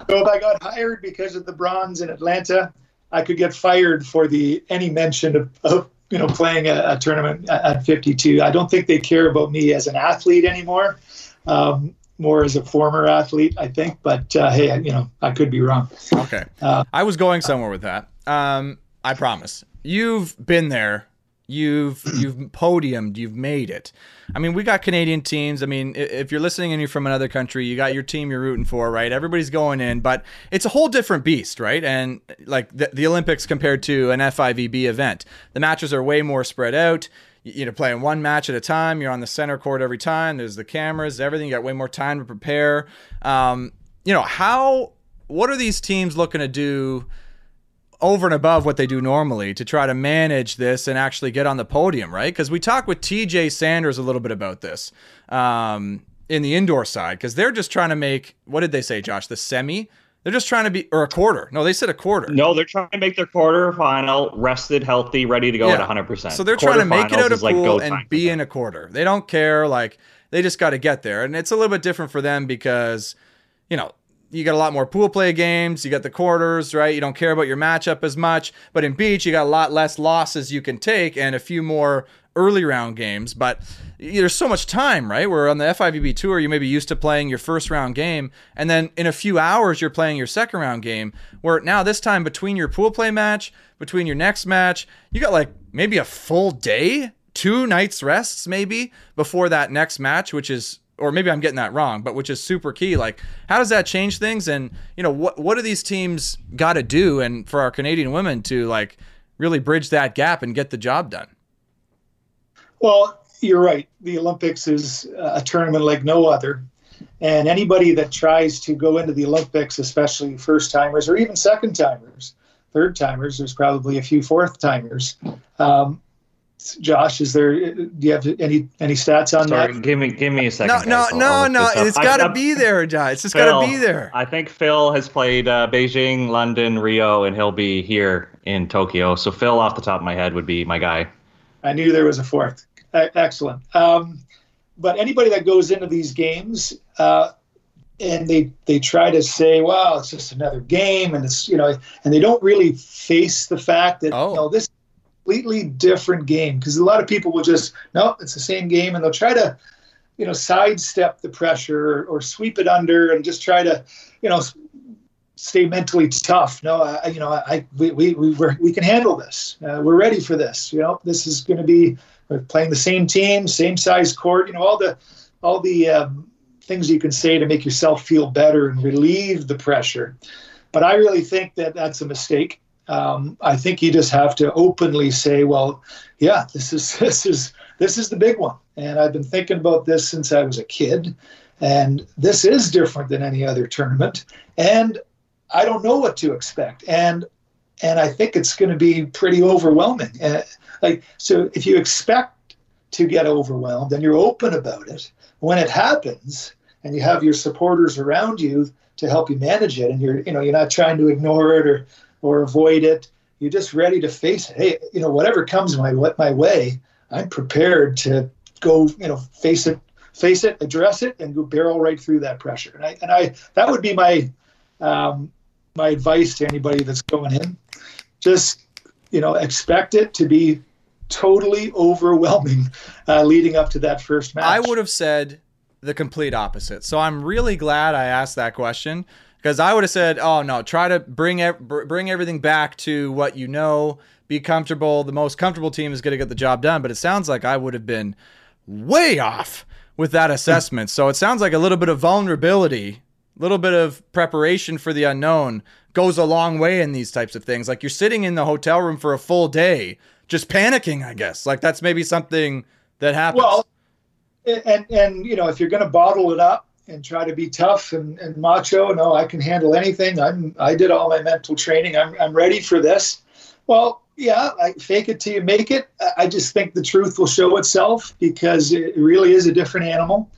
So if I got hired because of the bronze in Atlanta, I could get fired for the any mention of, of you know playing a, a tournament at, at 52. I don't think they care about me as an athlete anymore. Um, more as a former athlete, I think. But uh, hey, I- you know, I could be wrong. okay, Uh, I was going somewhere with that. Um, I promise. You've been there. You've [clears throat] you've podiumed. You've made it. I mean, we got Canadian teams. I mean, if you're listening and you're from another country, you got your team you're rooting for, right? Everybody's going in, but it's a whole different beast, right? And like the, the Olympics compared to an FIVB event, the matches are way more spread out. You- You're playing one match at a time. You're on the center court every time. There's the cameras, everything. You got way more time to prepare. Um, you know how? What are these teams looking to do? Over and above what they do normally to try to manage this and actually get on the podium, right? Because we talked with TJ Sanders a little bit about this um, in the indoor side because they're just trying to make what did they say, Josh? The semi? They're just trying to be or a quarter. No, they said a quarter. no, they're trying to make their quarter final rested, healthy, ready to go Yeah. at 100. percent So they're trying to make it out of like pool go and be in a quarter. They don't care. Like they just got to get there, and it's a little bit different for them because, you know, you got a lot more pool play games. You got the quarters, right? You don't care about your matchup as much. But in beach, you got a lot less losses you can take and a few more early round games. But there's so much time, right? Where on the FIVB tour, you may be used to playing your first round game, and then in a few hours, you're playing your second round game. Where now, this time, between your pool play match, between your next match, you got like maybe a full day, two nights rests, maybe before that next match, which is or maybe I'm getting that wrong, but which is super key. Like, how does that change things? And you know, what what do these teams got to do? And for our Canadian women to like really bridge that gap and get the job done. Well, you're right. The Olympics is a tournament like no other. And anybody that tries to go into the Olympics, especially first timers or even second timers, third timers, there's probably a few fourth timers. Um, Josh, is there? Do you have any any stats on Sorry, that? give me give me a second. No, no. I'll- no, I'll no. this up. It's I- got to be there, Josh. It's just got to be there. I think Phil has played uh, Beijing, London, Rio, and he'll be here in Tokyo. So Phil, off the top of my head, would be my guy. I knew there was a fourth. Excellent. Um, but anybody that goes into these games uh, and they they try to say, "Wow, it's just another game," and it's you know, and they don't really face the fact that Oh. you know this completely different game because a lot of people will just no, it's the same game, and they'll try to, you know, sidestep the pressure or, sweep it under and just try to, you know, stay mentally tough. No, I, you know, I we we we we can handle this. Uh, we're ready for this. You know, this is going to be we're playing the same team, same size court. You know, all the all the um, things you can say to make yourself feel better and relieve the pressure. But I really think that that's a mistake. Um, I think you just have to openly say, "Well, yeah, this is [laughs] this is this is the big one," and I've been thinking about this since I was a kid, and this is different than any other tournament, and I don't know what to expect, and and I think it's going to be pretty overwhelming. Uh, like so, if you expect to get overwhelmed and you're open about it, when it happens, and you have your supporters around you to help you manage it, and you're you know you're not trying to ignore it or or avoid it. You're just ready to face it. Hey, you know whatever comes my my way, I'm prepared to go you know face it face it, address it, and go barrel right through that pressure. And I and I that would be my um, my advice to anybody that's going in. Just you know expect it to be totally overwhelming uh, leading up to that first match. I would have said the complete opposite. So I'm really glad I asked that question because I would have said, "Oh no, try to bring bring everything back to what you know, be comfortable. The most comfortable team is going to get the job done." But it sounds like I would have been way off with that assessment. so it sounds like a little bit of vulnerability, a little bit of preparation for the unknown goes a long way in these types of things. Like you're sitting in the hotel room for a full day just panicking, I guess. Like that's maybe something that happens. Well, and and you know, if you're going to bottle it up and try to be tough and, and macho, no, I can handle anything. I'm I did all my mental training. I'm I'm ready for this. Well, yeah, I fake it till you make it. I just think the truth will show itself because it really is a different animal.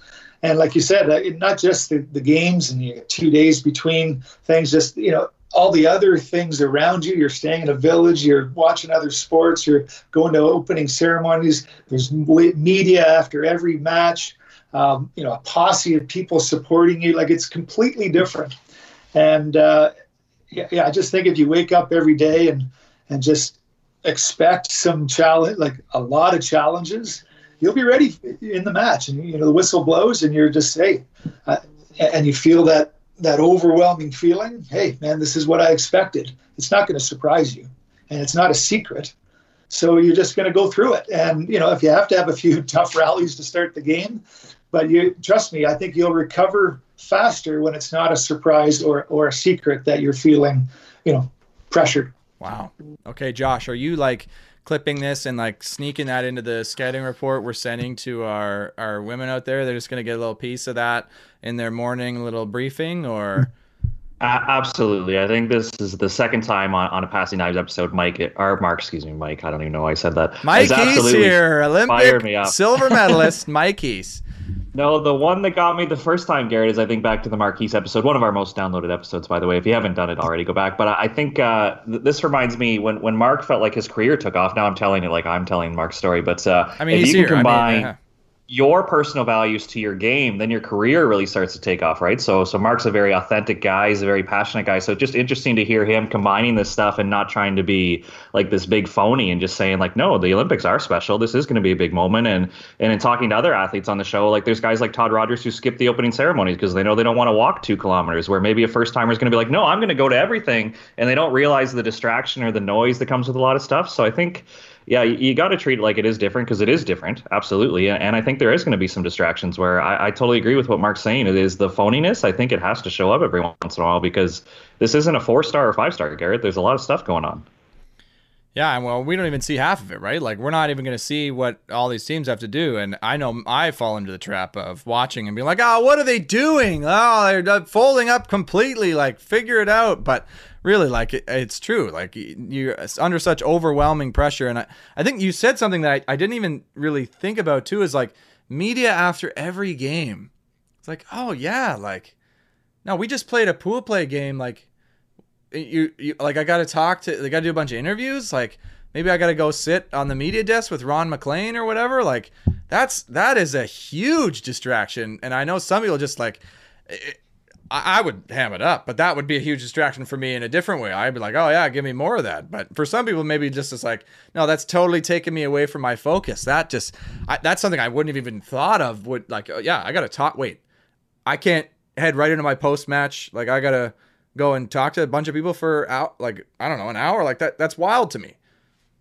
And like you said, uh, not just the, the games and you get two days between things, just, you know, all the other things around you. You're staying in a village, you're watching other sports, you're going to opening ceremonies. There's media after every match, um, you know, a posse of people supporting you. Like it's completely different. And uh, yeah, yeah, I just think if you wake up every day and and just expect some challenge, like a lot of challenges, you'll be ready in the match. And you know, the whistle blows, and you're just hey, uh, and you feel that that overwhelming feeling, hey, man, this is what I expected. It's not going to surprise you, and it's not a secret. So you're just going to go through it. And you know, if you have to have a few [laughs] tough rallies to start the game, but you trust me, I think you'll recover faster when it's not a surprise or or a secret that you're feeling, you know, pressured. Wow. Okay, Josh, are you like clipping this and like sneaking that into the scouting report we're sending to our our women out there? They're just going to get a little piece of that in their morning little briefing, or? [laughs] Uh, absolutely. I think this is the second time on, on a Passing Knives episode, Mike, or Mark, excuse me, Mike. I don't even know why I said that. Mike Heese here, Olympic silver medalist, [laughs] Mike Heese. No, the one that got me the first time, Garrett, is I think back to the Mark Heese episode, one of our most downloaded episodes, by the way. If you haven't done it already, go back. But I think uh, th- this reminds me when when Mark felt like his career took off. Now I'm telling it like I'm telling Mark's story, but uh, I mean, if you can combine. I mean, yeah your personal values to your game, then your career really starts to take off, right? So, so Mark's a very authentic guy. He's a very passionate guy. So, just interesting to hear him combining this stuff and not trying to be like this big phony and just saying like, no, the Olympics are special. This is going to be a big moment. And and in talking to other athletes on the show, like there's guys like Todd Rogers who skip the opening ceremonies because they know they don't want to walk two kilometers. Where maybe a first timer is going to be like, no, I'm going to go to everything, and they don't realize the distraction or the noise that comes with a lot of stuff. So, I think yeah, you, you got to treat it like it is different because it is different, absolutely. And I think there is going to be some distractions where I, I, totally agree with what Mark's saying. It is the phoniness. I think it has to show up every once in a while because this isn't a four star or five star, Garrett. There's a lot of stuff going on. Yeah, well, we don't even see half of it, right? Like, we're not even going to see what all these teams have to do. And I know I fall into the trap of watching and being like, oh, what are they doing? Oh, they're folding up completely. Like, figure it out. But really like it, it's true like you're under such overwhelming pressure and I, I think you said something that I, I didn't even really think about too is like media after every game it's like oh yeah like no we just played a pool play game like Eh, you, you like i gotta talk to they gotta do a bunch of interviews like maybe i gotta go sit on the media desk with ron maclean or whatever like that's that is a huge distraction and i know some people just like eh, eh, it, I, would ham it up, but that would be a huge distraction for me in a different way. I'd be like, oh yeah, give me more of that. But for some people, maybe just it's like, no, that's totally taking me away from my focus. That just, I, that's something I wouldn't have even thought of. Would like, oh, yeah, I got to talk. Wait, I can't head right into my post match. Like I gotta go and talk to a bunch of people for out like I don't know an hour. Like that. That's wild to me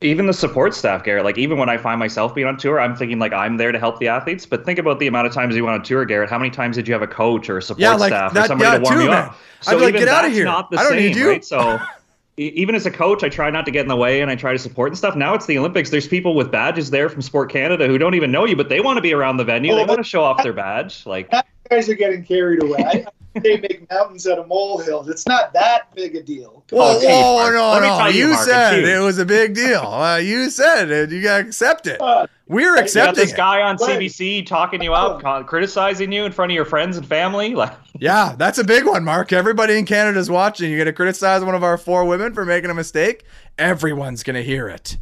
even the support staff, Garrett, like even when I find myself being on tour, I'm thinking like I'm there to help the athletes. But think about the amount of times you went on tour, Garrett. How many times did you have a coach or a support yeah, like staff that, or somebody yeah, to warm too, you man. up? So I'd be like, even get out of that's here. not the I don't same, need you. right? So [laughs] e- even as a coach, I try not to get in the way and I try to support and stuff. Now it's the Olympics. There's people with badges there from Sport Canada who don't even know you, but they want to be around the venue. Oh, they want to show off their badge. Like You guys are getting carried away. I, [laughs] they make mountains out of molehills. It's not that big a deal. Whoa, Oh, geez, whoa, Mark. no, no! you, You Mark, said it was a big deal. Uh, you said it. You gotta accept it. Uh, We're you got you got accepting this it. guy on Right. CBC talking you up, co- criticizing you in front of your friends and family. [laughs] Like Yeah, that's a big one, Mark. Everybody in Canada's watching. You're gonna criticize one of our four women for making a mistake. Everyone's gonna hear it.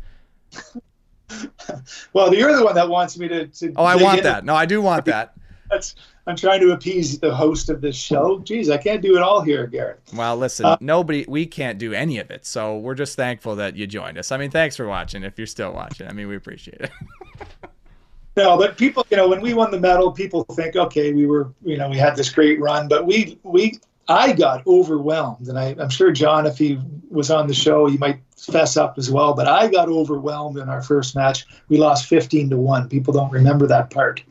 [laughs] well, you're the one that wants me to. to Oh, I want into- that. No, I do want that. That's, I'm trying to appease the host of this show. Geez, I can't do it all here, Garrett. Well, listen, Uh, nobody, we can't do any of it. So we're just thankful that you joined us. I mean, thanks for watching. If you're still watching, I mean, we appreciate it. [laughs] No, but people, you know, when we won the medal, people think, okay, we were, you know, we had this great run, but we, we, I got overwhelmed, and I, I'm sure John, if he was on the show, he might fess up as well. But I got overwhelmed in our first match. We lost 15 to one. People don't remember that part,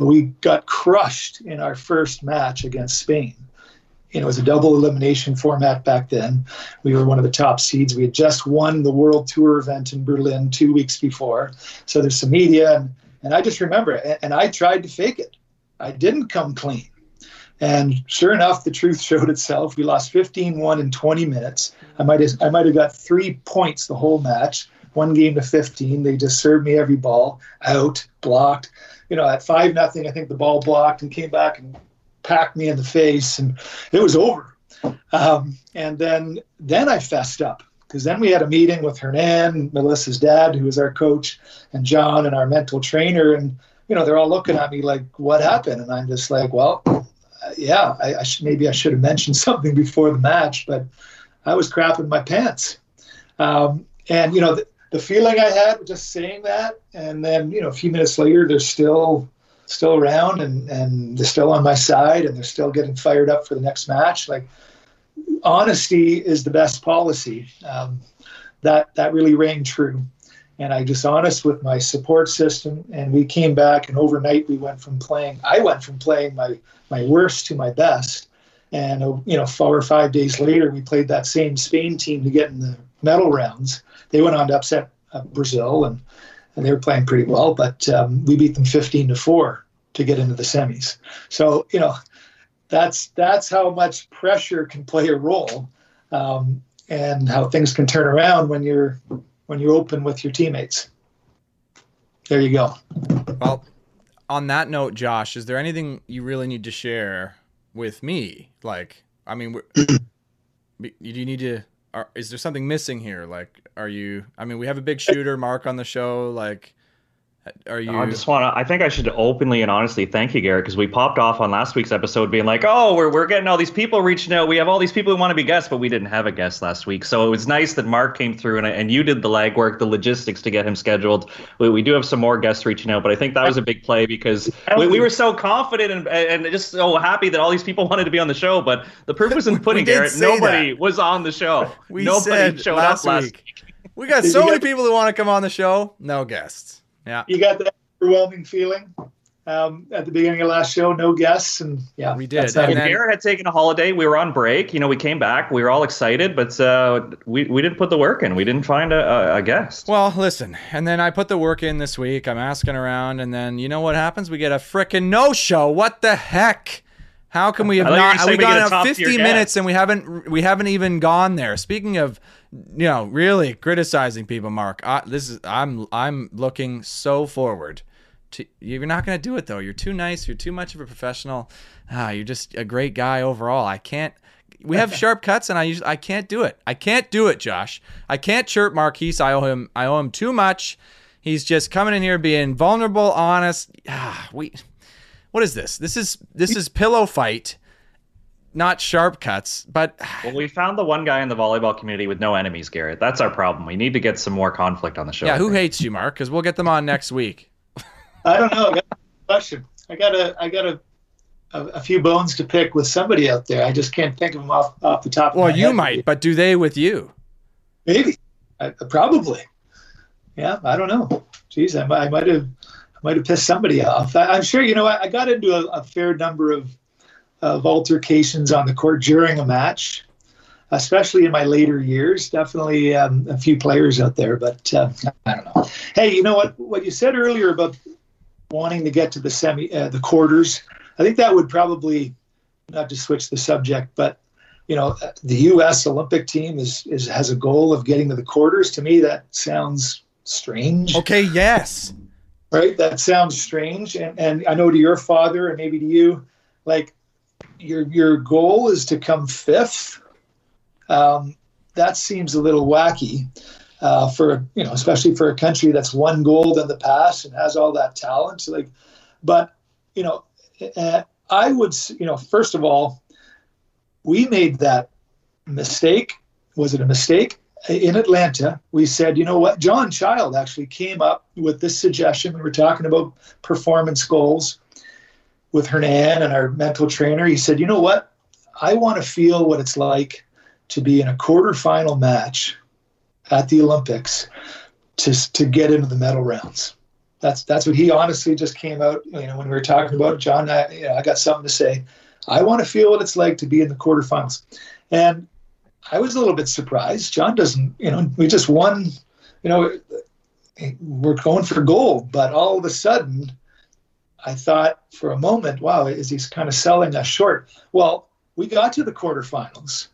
but we got crushed in our first match against Spain. You know, it was a double elimination format back then. We were one of the top seeds. We had just won the World Tour event in Berlin two weeks before. So there's some media and and I just remember it. And I tried to fake it. I didn't come clean. And sure enough, the truth [laughs] showed itself. We lost 15-1 in 20 minutes. I might have I might have got three points the whole match. One game to 15. They just served me every ball out, blocked. You know, at five nothing, I think the ball blocked and came back and packed me in the face, and it was over. Um, and then then I fessed up because then we had a meeting with Hernan, Melissa's dad, who was our coach, and John and our mental trainer, and you know they're all looking at me like, "What happened?" And I'm just like, "Well, yeah, I, I should, maybe I should have mentioned [laughs] something before the match, but I was crapping my pants." Um, and you know the feeling I had just saying that, and then you know a few minutes later, they're still still around and and they're still on my side and they're still getting fired up for the next match. Like honesty is the best policy. Um, that that really rang true. And I just honest with my support system, and we came back, and overnight we went from playing. I went from playing my my worst to my best, and you know, four or five days later, we played that same Spain team to get in the medal rounds. They went on to upset uh, Brazil, and and they were playing pretty well, but um, we beat them 15 to four to get into the semis. So you know, that's that's how much pressure can play a role, um, and how things can turn around when you're when you're open with your teammates. There you go. Well, on that note, Josh, is there anything you really need to share with me? Like, I mean, do [clears throat] you need to? Are, is there something missing here? Like, are you? I mean, we have a big shooter, Mark, on the show. Like, are you? I just want to. I think I should openly and honestly thank you, Garrett, because we popped off on last week's episode being like, "Oh, we're we're getting all these people reaching out. We have all these people who want to be guests, but we didn't have a guest last week. So it was nice that Mark came through and and you did the legwork, the logistics to get him scheduled. We, we do have some more guests reaching out, but I think that was a big play because we, we were so confident and and just so happy that all these people [laughs] wanted to be on the show. But the proof was in the pudding, did Garrett. say Nobody was on the show. we Nobody said showed last up last week. We got [laughs] so many people who want to come on the show. No guests. Yeah, You got that overwhelming feeling um, at the beginning of last show, no guests, and yeah, We did, that's how- and Well, then- Garrett had taken a holiday. We were on break. You know, we came back. We were all excited, but uh, we we didn't put the work in. We didn't find a, a, a guest. Well, listen, and then I put the work in this week. I'm asking around, and then you know what happens? We get a frickin' no show. What the heck? How can we have I thought you were not? We we got top 50 minutes guest. and we haven't we haven't even gone there. Speaking of, you know, really criticizing people, Mark. I, this is I'm I'm looking so forward. To, you're not gonna do it though. You're too nice. You're too much of a professional. Ah, you're just a great guy overall. I can't. We have [laughs] sharp cuts, and I usually I can't do it. I can't do it, Josh. I can't chirp Mark Heese. I owe him. I owe him too much. He's just coming in here being vulnerable, honest. Ah, we. What is this? This is this is pillow fight. Not sharp cuts, but well, we found the one guy in the volleyball community with no enemies, Garrett. That's our problem. We need to get some more conflict on the show. Yeah, who hates you, Mark? Because we'll get them on next week. I don't know. I got a question. I got a I got a, a, a few bones to pick with somebody out there. I just can't think of them off off the top. Well, of my you head. might, but do they with you? Maybe. I, uh, probably. Yeah, I don't know. Geez, I, might- I might have I might have pissed somebody off. I, I'm sure. You know, I, I got into a, a fair number of of altercations on the court during a match, especially in my later years. Definitely um, a few players out there, but uh, I don't know. Hey, you know what? What you said earlier about wanting to get to the semi, uh, the quarters. I think that would probably not to switch the subject, but you know, the U.S. Olympic team is, is has a goal of getting to the quarters. To me, that sounds strange, Okay, yes. right? That sounds strange, and and I know to your father and maybe to you, like your your goal is to come fifth. Um, that seems a little wacky uh, for you know, especially for a country that's won gold in the past and has all that talent. Like, but you know, I would you know, first of all, we made that mistake. Was it a mistake? In Atlanta, we said, you know what? John Child actually came up with this suggestion. We were talking about performance goals with Hernan and our mental trainer. He said, you know what? I want to feel what it's like to be in a quarterfinal match at the Olympics to, to get into the medal rounds. That's that's what he honestly just came out. You know, when we were talking about it, John, I, you know, I got something to say. I want to feel what it's like to be in the quarterfinals, and I was a little bit surprised. John doesn't. You know, we just won. You know, we're going for gold, but all of a sudden, I thought for a moment, wow, is he kind of selling us short? Well, we got to the quarterfinals,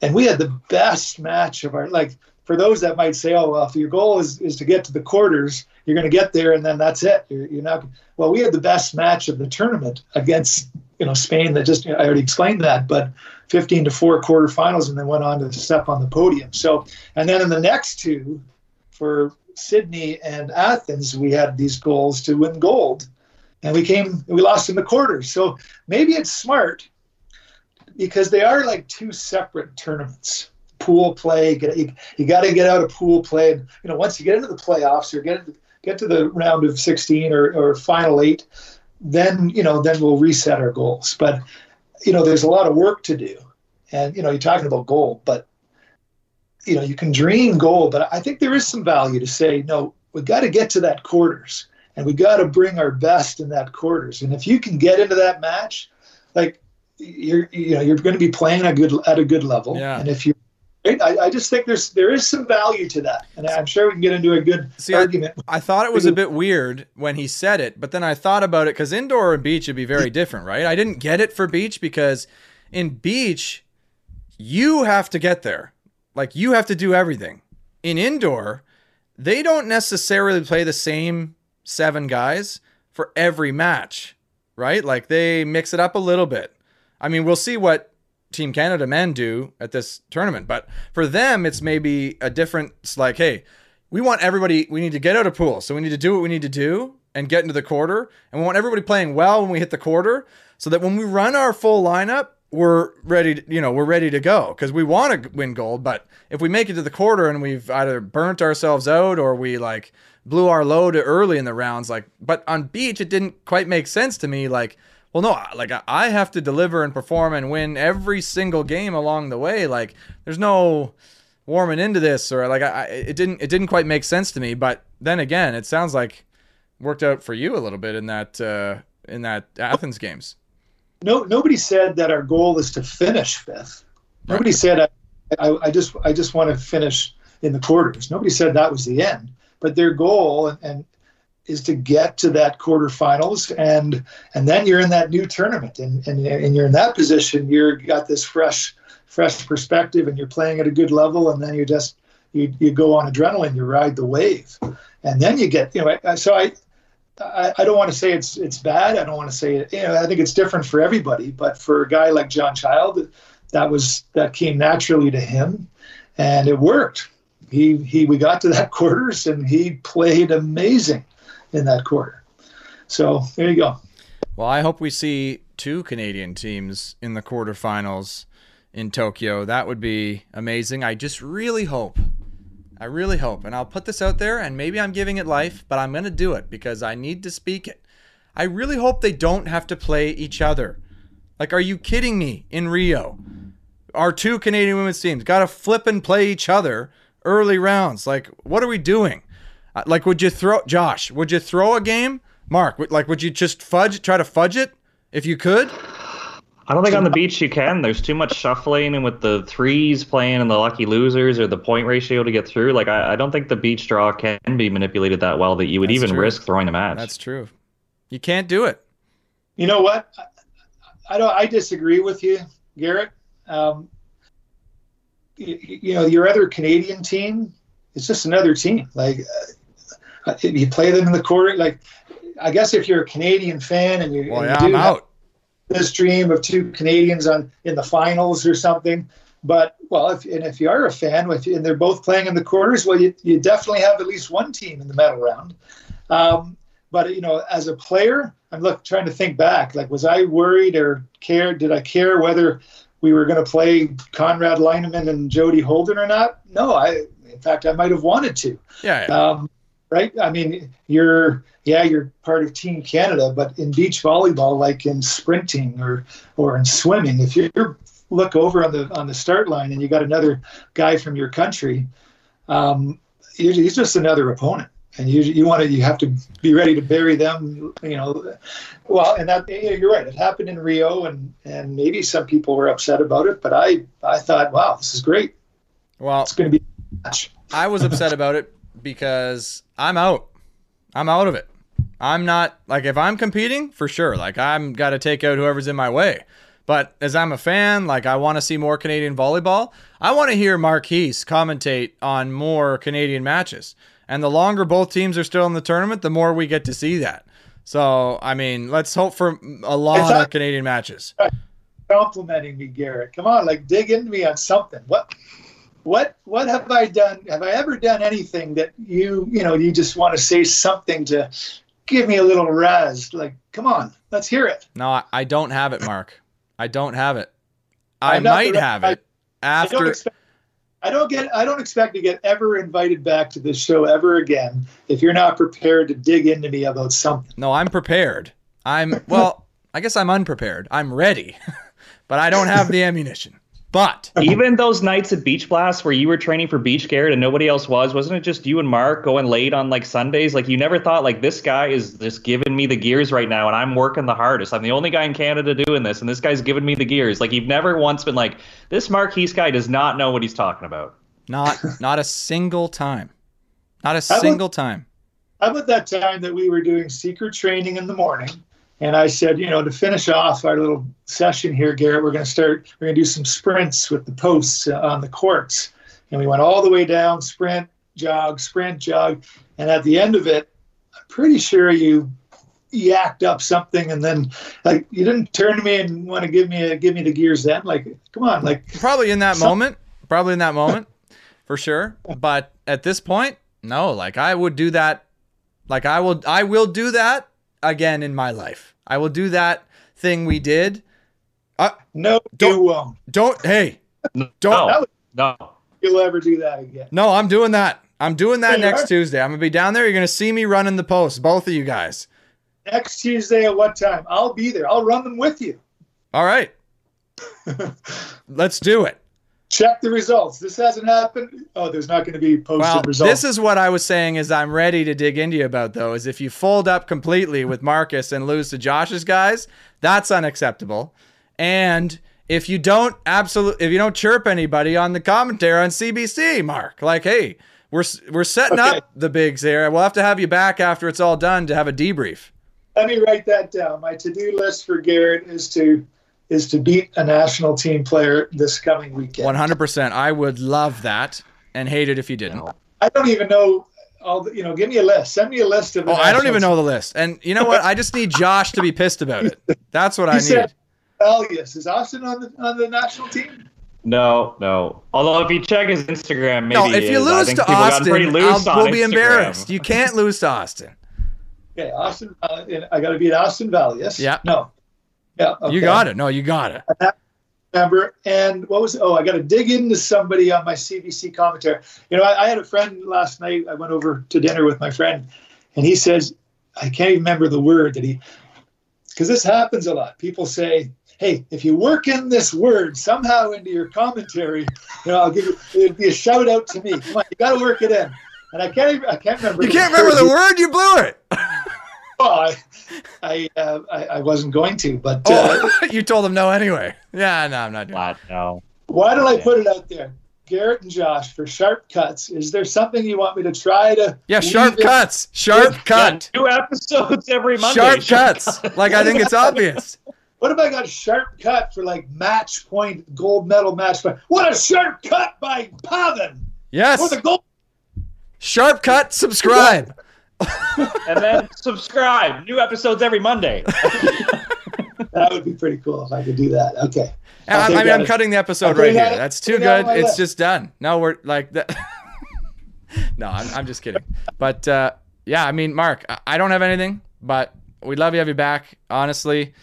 and we had the best match of our like. For those that might say, "Oh, well, if your goal is, is to get to the quarters, you're going to get there, and then that's it. You're, you're not." Well, we had the best match of the tournament against you know Spain. That just I already explained that, but 15 to four quarterfinals, and then went on to step on the podium. So, and then in the next two, for Sydney and Athens, we had these goals to win gold, and we came we lost in the quarters. So maybe it's smart because they are like two separate tournaments. Pool play, get, you, you got to get out of pool play. And, you know, once you get into the playoffs or get get to the round of 16 or, or final eight, then you know then we'll reset our goals. But you know, there's a lot of work to do, and you know, you're talking about gold, but you know, you can dream gold, but I think there is some value to say no. we've got to get to that quarters, and we got to bring our best in that quarters. And if you can get into that match, like you're you know you're going to be playing a good at a good level, Yeah. and if you I, I just think there's there is some value to that, and I'm sure we can get into a good See, I- argument. I thought it was a bit weird when he said it, but then I thought about it because indoor and beach would be very different, right? I didn't get it for beach because in beach, you have to get there. Like you have to do everything. In indoor, they don't necessarily play the same seven guys for every match, right? Like they mix it up a little bit. I mean, we'll see what Team Canada men do at this tournament, but for them, it's maybe a different. Like, hey, we want everybody. We need to get out of pool, so we need to do what we need to do and get into the quarter, and we want everybody playing well when we hit the quarter, so that when we run our full lineup, we're ready. To, you know, we're ready to go because we want to win gold. But if we make it to the quarter and we've either burnt ourselves out or we like blew our load early in the rounds, like, but on beach, it didn't quite make sense to me. Like, well, no, like I- have to deliver and perform and win every single game along the way. Like, there's no warming into this or like I it didn't it didn't quite make sense to me. But then again, it sounds like worked out for you a little bit in that uh, in that Athens games. No nobody said that our goal is to finish fifth. Nobody said I, I, I just I just want to finish in the quarters. Nobody said that was the end. But their goal and, and is to get to that quarterfinals and and then you're in that new tournament and, and and you're in that position. You're got this fresh fresh perspective and you're playing at a good level and then you just you, you go on adrenaline, you ride the wave. And then you get you know I- so I I, I don't want to say it's it's bad. I don't want to say it. You know, I think it's different for everybody. But for a guy like John Child, that was that came naturally to him, and it worked. He he we got to that [laughs] quarters, and he played amazing in that quarter. So there you go. Well, I hope we see two Canadian teams in the quarterfinals in Tokyo. That would be amazing. I just really hope. I really hope. And I'll put this out there and maybe I'm giving it life, but I'm going to do it because I need to speak it. I really hope they don't have to play each other. Like, are you kidding me in Rio? Our two Canadian women's teams got to flip and play each other early rounds. Like, what are we doing? Uh, Like, would you throw, Josh, would you throw a game? Mark, like, would you just fudge, try to fudge it if you could? I don't think on the beach you can. There's too much shuffling, and with the threes playing and the lucky losers or the point ratio to get through, like I, I don't think the beach draw can be manipulated that well that you would That's even true. risk throwing a match. That's true. You can't do it. You know what? I, I don't. I disagree with you, Garrett. Um, you, you know, your other Canadian team is just another team. Like uh, you play them in the quarter. Like I guess if you're a Canadian fan and you, Well, and yeah, you I'm do have out. This dream of two Canadians on in the finals or something. But well, if and if you are a fan, if and they're both playing in the quarters, well, you, you definitely have at least one team in the medal round. Um, but you know, as a player, I'm look trying to think back. Like, was I worried or cared? Did I care whether we were going to play Conrad Leinemann and Jody Holden or not? No, I. In fact, I might have wanted to. Yeah. yeah. Um, right? I mean, you're yeah, you're part of Team Canada, but in beach volleyball, like in sprinting or or in swimming, if you look over on the on the start line and you got another guy from your country, um, he- he's just another opponent, and you you want to you have to be ready to bury them. You know, well, and that yeah, you're right. It happened in Rio, and and maybe some people were upset about it, but I I thought, wow, this is great. well, It's going to be. I was upset about it because I'm out. I'm out of it. I'm not like if I'm competing for sure. Like I'm got to take out whoever's in my way. But as I'm a fan, like I want to see more Canadian volleyball. I want to hear Mark Heese commentate on more Canadian matches. And the longer both teams are still in the tournament, the more we get to see that. So I mean, let's hope for a lot not- of Canadian matches. complimenting me, Garrett. Come on, like dig into me on something. What what what have I done? Have I ever done anything that you you know you just want to say something to give me a little razz? Like, come on, let's hear it. No, I- I don't have it, Mark. I don't have it. I might the- have I- it I don't after. expect. I don't get. I don't expect to get ever invited back to this show ever again if you're not prepared to dig into me about something. No, I'm prepared. I'm well, I guess I'm unprepared. I'm ready. [laughs] but I don't have the ammunition. But [laughs] Even those nights at Beach Blast where you were training for Beach Garrett and nobody else was, wasn't it just you and Mark going late on like Sundays? Like you never thought like this guy is just giving me the gears right now and I'm working the hardest. I'm the only guy in Canada doing this and this guy's giving me the gears. Like you've never once been like, this Mark Heese guy does not know what he's talking about. not not a single time. Not a would- single time. How about that time that we were doing secret training in the morning? And I said, you know, to finish off our little session here, Garrett, we're going to start, we're going to do some sprints with the posts uh, on the courts. And we went all the way down, sprint, jog, sprint, jog. And at the end of it, I'm pretty sure you yacked up something and then like you didn't turn to me and want to give me a give me the gears then like come on like Probably in that Some- moment. Probably in that moment. For sure. But at this point, no, like I would do that like I will I will do that again in my life. I will do that thing we did. Uh, no Don't- you won't Don't hey, don't no. you'll ever do that again No, I'm doing that. I'm doing that Yeah, next are. Tuesday. I'm gonna be down there. You're gonna see me running the post, both of you guys. next tuesday at what time i'll be there i'll run them with you All right, [laughs] let's do it. Check the results. This hasn't happened. Oh, there's not going to be posted Well, results. this is what I was saying. Is I'm ready to dig into you about though. Is if you fold up completely with Marcus and lose to Josh's guys, that's unacceptable. And if you don't absolutely, if you don't chirp anybody on the commentary on CBC, Mark, like, hey, we're we're setting Okay. up the bigs here. We'll have to have you back after it's all done to have a debrief. Let me write that down. My to-do list for Garrett is to is to beat a national team player this coming weekend. 100%. I would love that and hate it if you didn't. I don't even know all the, you know, give me a list. Send me a list of Oh, I don't even know the list. And you know what? I just need Josh to be pissed about it. That's what [laughs] I You need. said Alias. Is Austin on the on the national team? No, no. Although if you check his Instagram, maybe No, if you is. Lose to people got pretty Austin, loose I'll, we'll be Instagram. embarrassed. You can't lose to Austin. Okay, Austin. Uh, I got to beat Austin Valius. Yeah. No. Yeah, okay. You got it. No, you got it. remember. And what was oh, I got to dig into somebody on my CBC commentary. You know, I, I, had a friend last night. I went over to dinner with my friend, and he says, I can't even remember the word that he, because this happens a lot. People say, "Hey, if you work in this word somehow into your commentary, you know, I'll give you. It'd be a shout out to me. Come on, you got to work it in." And I can't. Even, I can't remember. You can't remember the word. You blew it. [laughs] well, I, I, uh, I, I, wasn't going to, but uh, oh, [laughs] you told them no anyway. Yeah, no, I'm not doing that. No. Why did I put it out there? Garrett and Josh for sharp cuts. Is there something you want me to try to? Yeah, sharp cuts. Sharp cut. Yeah, two episodes every Monday. Sharp, sharp cuts. Cut. like I think it's [laughs] obvious. What if I got sharp cut for like match point gold medal match point? What a sharp cut by Pavan. Yes. For the gold. Sharp cut. Subscribe. [laughs] [laughs] and then subscribe. New episodes every Monday. [laughs] that would be pretty cool if I could do that. Okay. I, I, mean, I'm cutting the episode right here. That's too good. It's list. just done. No, we're like that. [laughs] no, I'm, I'm just kidding. But uh, yeah, I mean, Mark, I don't have anything, but we'd love to have you back. Honestly,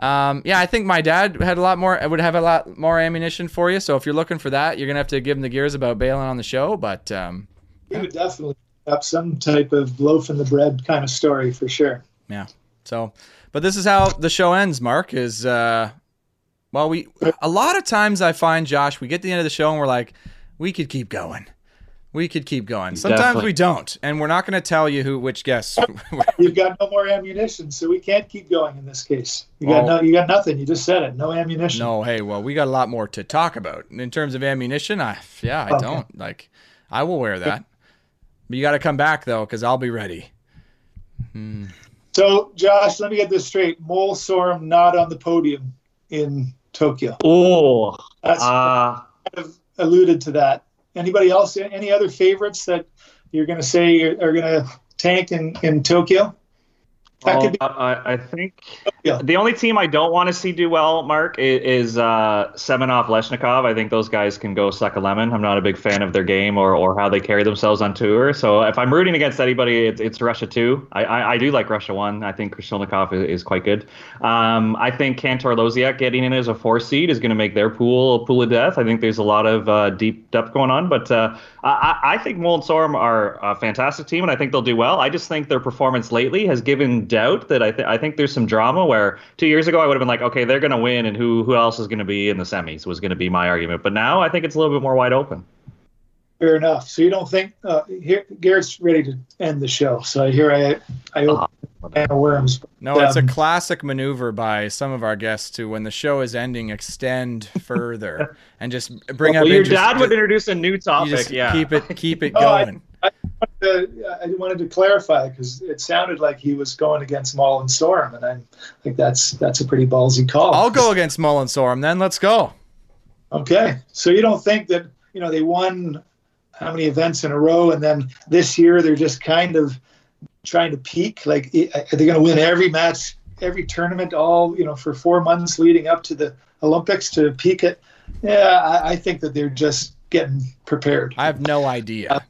um, yeah, I think my dad had a lot more. I would have a lot more ammunition for you. So if you're looking for that, you're gonna have to give him the gears about bailing on the show. But um, he would definitely up some type of loaf in the bread kind of story for sure. Yeah. So, but this is how the show ends. Mark is uh, well, we a lot of times I find Josh, we get to the end of the show and we're like, we could keep going. We could keep going. Sometimes Definitely. we don't, and we're not going to tell you who which guests. [laughs] You've got no more ammunition, so we can't keep going in this case. You got no, you got nothing. You just said it. No ammunition. No, hey, well, we got a lot more to talk about in terms of ammunition. I yeah, I okay. don't like. I will wear that, but you got to come back though, because I'll be ready. Hmm. So, Josh, let me get this straight. Mol Sorum not on the podium in Tokyo. Oh, that's uh, kind of alluded to that. Anybody else? Any other favorites that you're going to say are, are going to tank in in Tokyo? That be- I, I think yeah. the only team I don't want to see do well, Mark, is, is uh, Semenov Leshukov. I think those guys can go suck a lemon. I'm not a big fan of their game or, or how they carry themselves on tour. So if I'm rooting against anybody, it's, it's Russia two. I, I, I, do like Russia one. I think Krasilnikov is, is quite good. Um, I think Kantor Losiak getting in as a four seed is going to make their pool a pool of death. I think there's a lot of uh, deep depth going on, but uh, I, I think Mol and Sorum are a fantastic team, and I think they'll do well. I just think their performance lately has given doubt that I, th- I think there's some drama where two years ago I would have been like, okay, they're going to win, and who who else is going to be in the semis was going to be my argument. But now I think it's a little bit more wide open. Fair enough. So you don't think uh, here Garrett's ready to end the show? So here I I open uh, of worms. No, um, it's a um, classic maneuver by some of our guests to when the show is ending, extend further [laughs] and just bring well, up. Your dad would introduce a new topic. yeah, keep it keep it [laughs] going. I, wanted to, I wanted to clarify because it sounded like he was going against Mol and Sorum, and I think that's that's a pretty ballsy call. I'll go against Mol and Sorum then. Let's go. Okay, so you don't think that you know they won how many events in a row, and then this year they're just kind of trying to peak? Like, are they going to win every match, every tournament, all you know, for four months leading up to the Olympics to peak it? Yeah, I, I think that they're just getting prepared. I have no idea. Uh,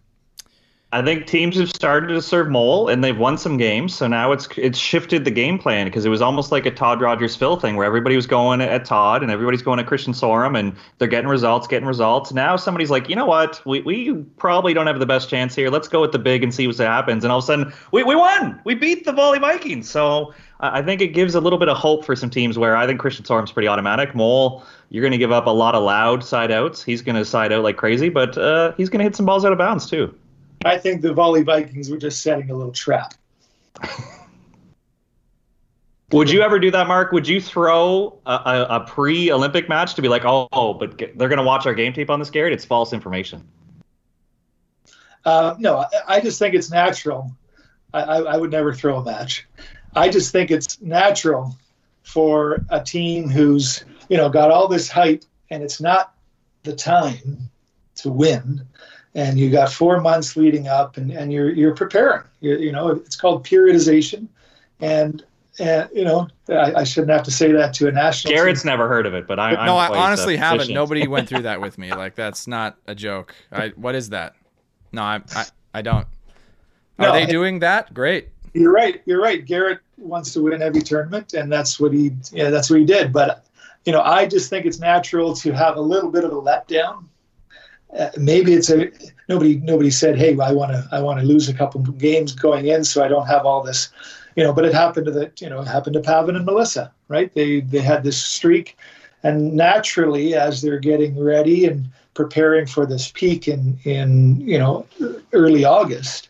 I think teams have started to serve Mol and they've won some games. So now it's it's shifted the game plan because it was almost like a Todd Rogers Phil thing where everybody was going at Todd and everybody's going at Christian Sorum and they're getting results, getting results. Now somebody's like, you know what? We, we probably don't have the best chance here. Let's go with the big and see what happens. And all of a sudden, we, we won. We beat the Volley Vikings. So I think it gives a little bit of hope for some teams where I think Christian Sorum's pretty automatic. Mol, you're going to give up a lot of loud side outs. He's going to side out like crazy, but uh, he's going to hit some balls out of bounds too. I think the Volley Vikings were just setting a little trap. Would you ever do that, Mark? Would you throw a, a, a pre-Olympic match to be like, oh, oh but they're going to watch our game tape on this, Garrett? It's false information. Uh, no, I, I, just think it's natural. I, I, I would never throw a match. I just think it's natural for a team who's you know got all this hype and it's not the time to win and you got four months leading up and, and you're you're preparing. You, you know it's called periodization. And and you know I, I, shouldn't have to say that to a national garrett's team. never heard of it but i no i honestly haven't. nobody went through that with [laughs] me. Like that's not a joke. I what is that? No i i, I don't. Are no, they doing that? Great. You're right. You're right. Garrett wants to win every tournament, and that's what he yeah that's what he did. But you know, I just think it's natural to have a little bit of a letdown. Uh, maybe it's a nobody nobody said, hey, I want to I want to lose a couple games going in, so I don't have all this, you know. But it happened to the you know it happened to Pavan and Melissa, right? They they had this streak, and naturally as they're getting ready and preparing for this peak in in you know early August,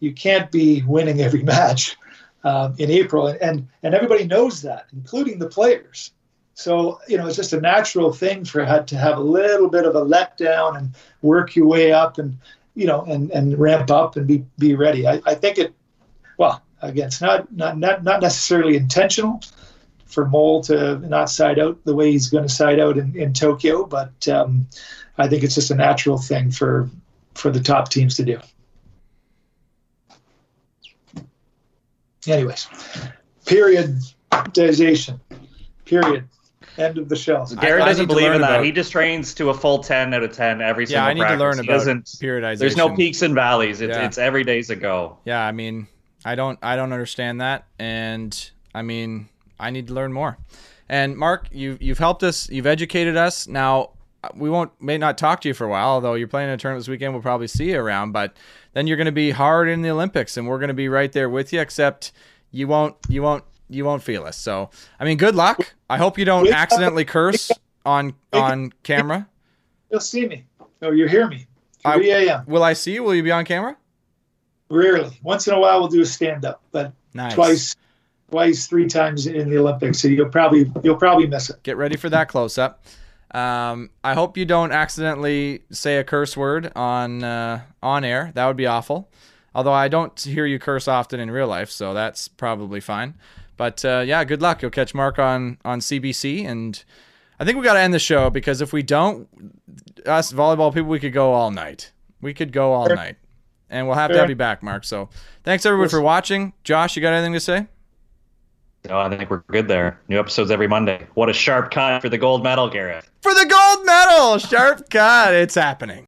you can't be winning every [laughs] match um, in April, and, and and everybody knows that, including the players. So you know it's just a natural thing for had to have a little bit of a letdown and work your way up and you know and and ramp up and be be ready. I, I think it. Well, again, it's not not not not necessarily intentional for Mol to not side out the way he's going to side out in, in Tokyo, but um, I think it's just a natural thing for for the top teams to do. Anyways, periodization. Period. End of the show. Garrett I- I doesn't need believe in that. about- He just trains to a full 10 out of 10 every Yeah, single Yeah, I need to learn He about doesn't- periodization. There's no peaks and valleys. It's, Yeah. it's every day's a go. Yeah, I mean, I don't I don't understand that and I mean, I need to learn more. And Mark, you you've helped us, you've educated us. Now, we won't may not talk to you for a while, although you're playing a tournament this weekend, we'll probably see you around, but then you're going to be hard in the Olympics and we're going to be right there with you except you won't you won't you won't feel us. So, I mean, good luck. I hope you don't accidentally curse [laughs] on on camera. You'll see me. Oh, you hear me. 3 a.m. Will I see you? Will you be on camera? Rarely. Once in a while, we'll do a stand up, but Nice. twice, twice, three times in the Olympics. So you'll probably you'll probably miss it. get ready for that close up. Um, I hope you don't accidentally say a curse word on uh, on air. That would be awful. Although I don't hear you curse often in real life, so that's probably fine. But uh, yeah, good luck. You'll catch Mark on on CBC, and I think we got to end the show because if we don't, us volleyball people, we could go all night. We could go all Sure. night, and we'll have to Sure. have you back, Mark. So thanks everyone for watching. Josh, you got anything to say? Oh, I think we're good there. New episodes every Monday. What a sharp cut for the gold medal, Garrett. For the gold medal, sharp cut. It's happening.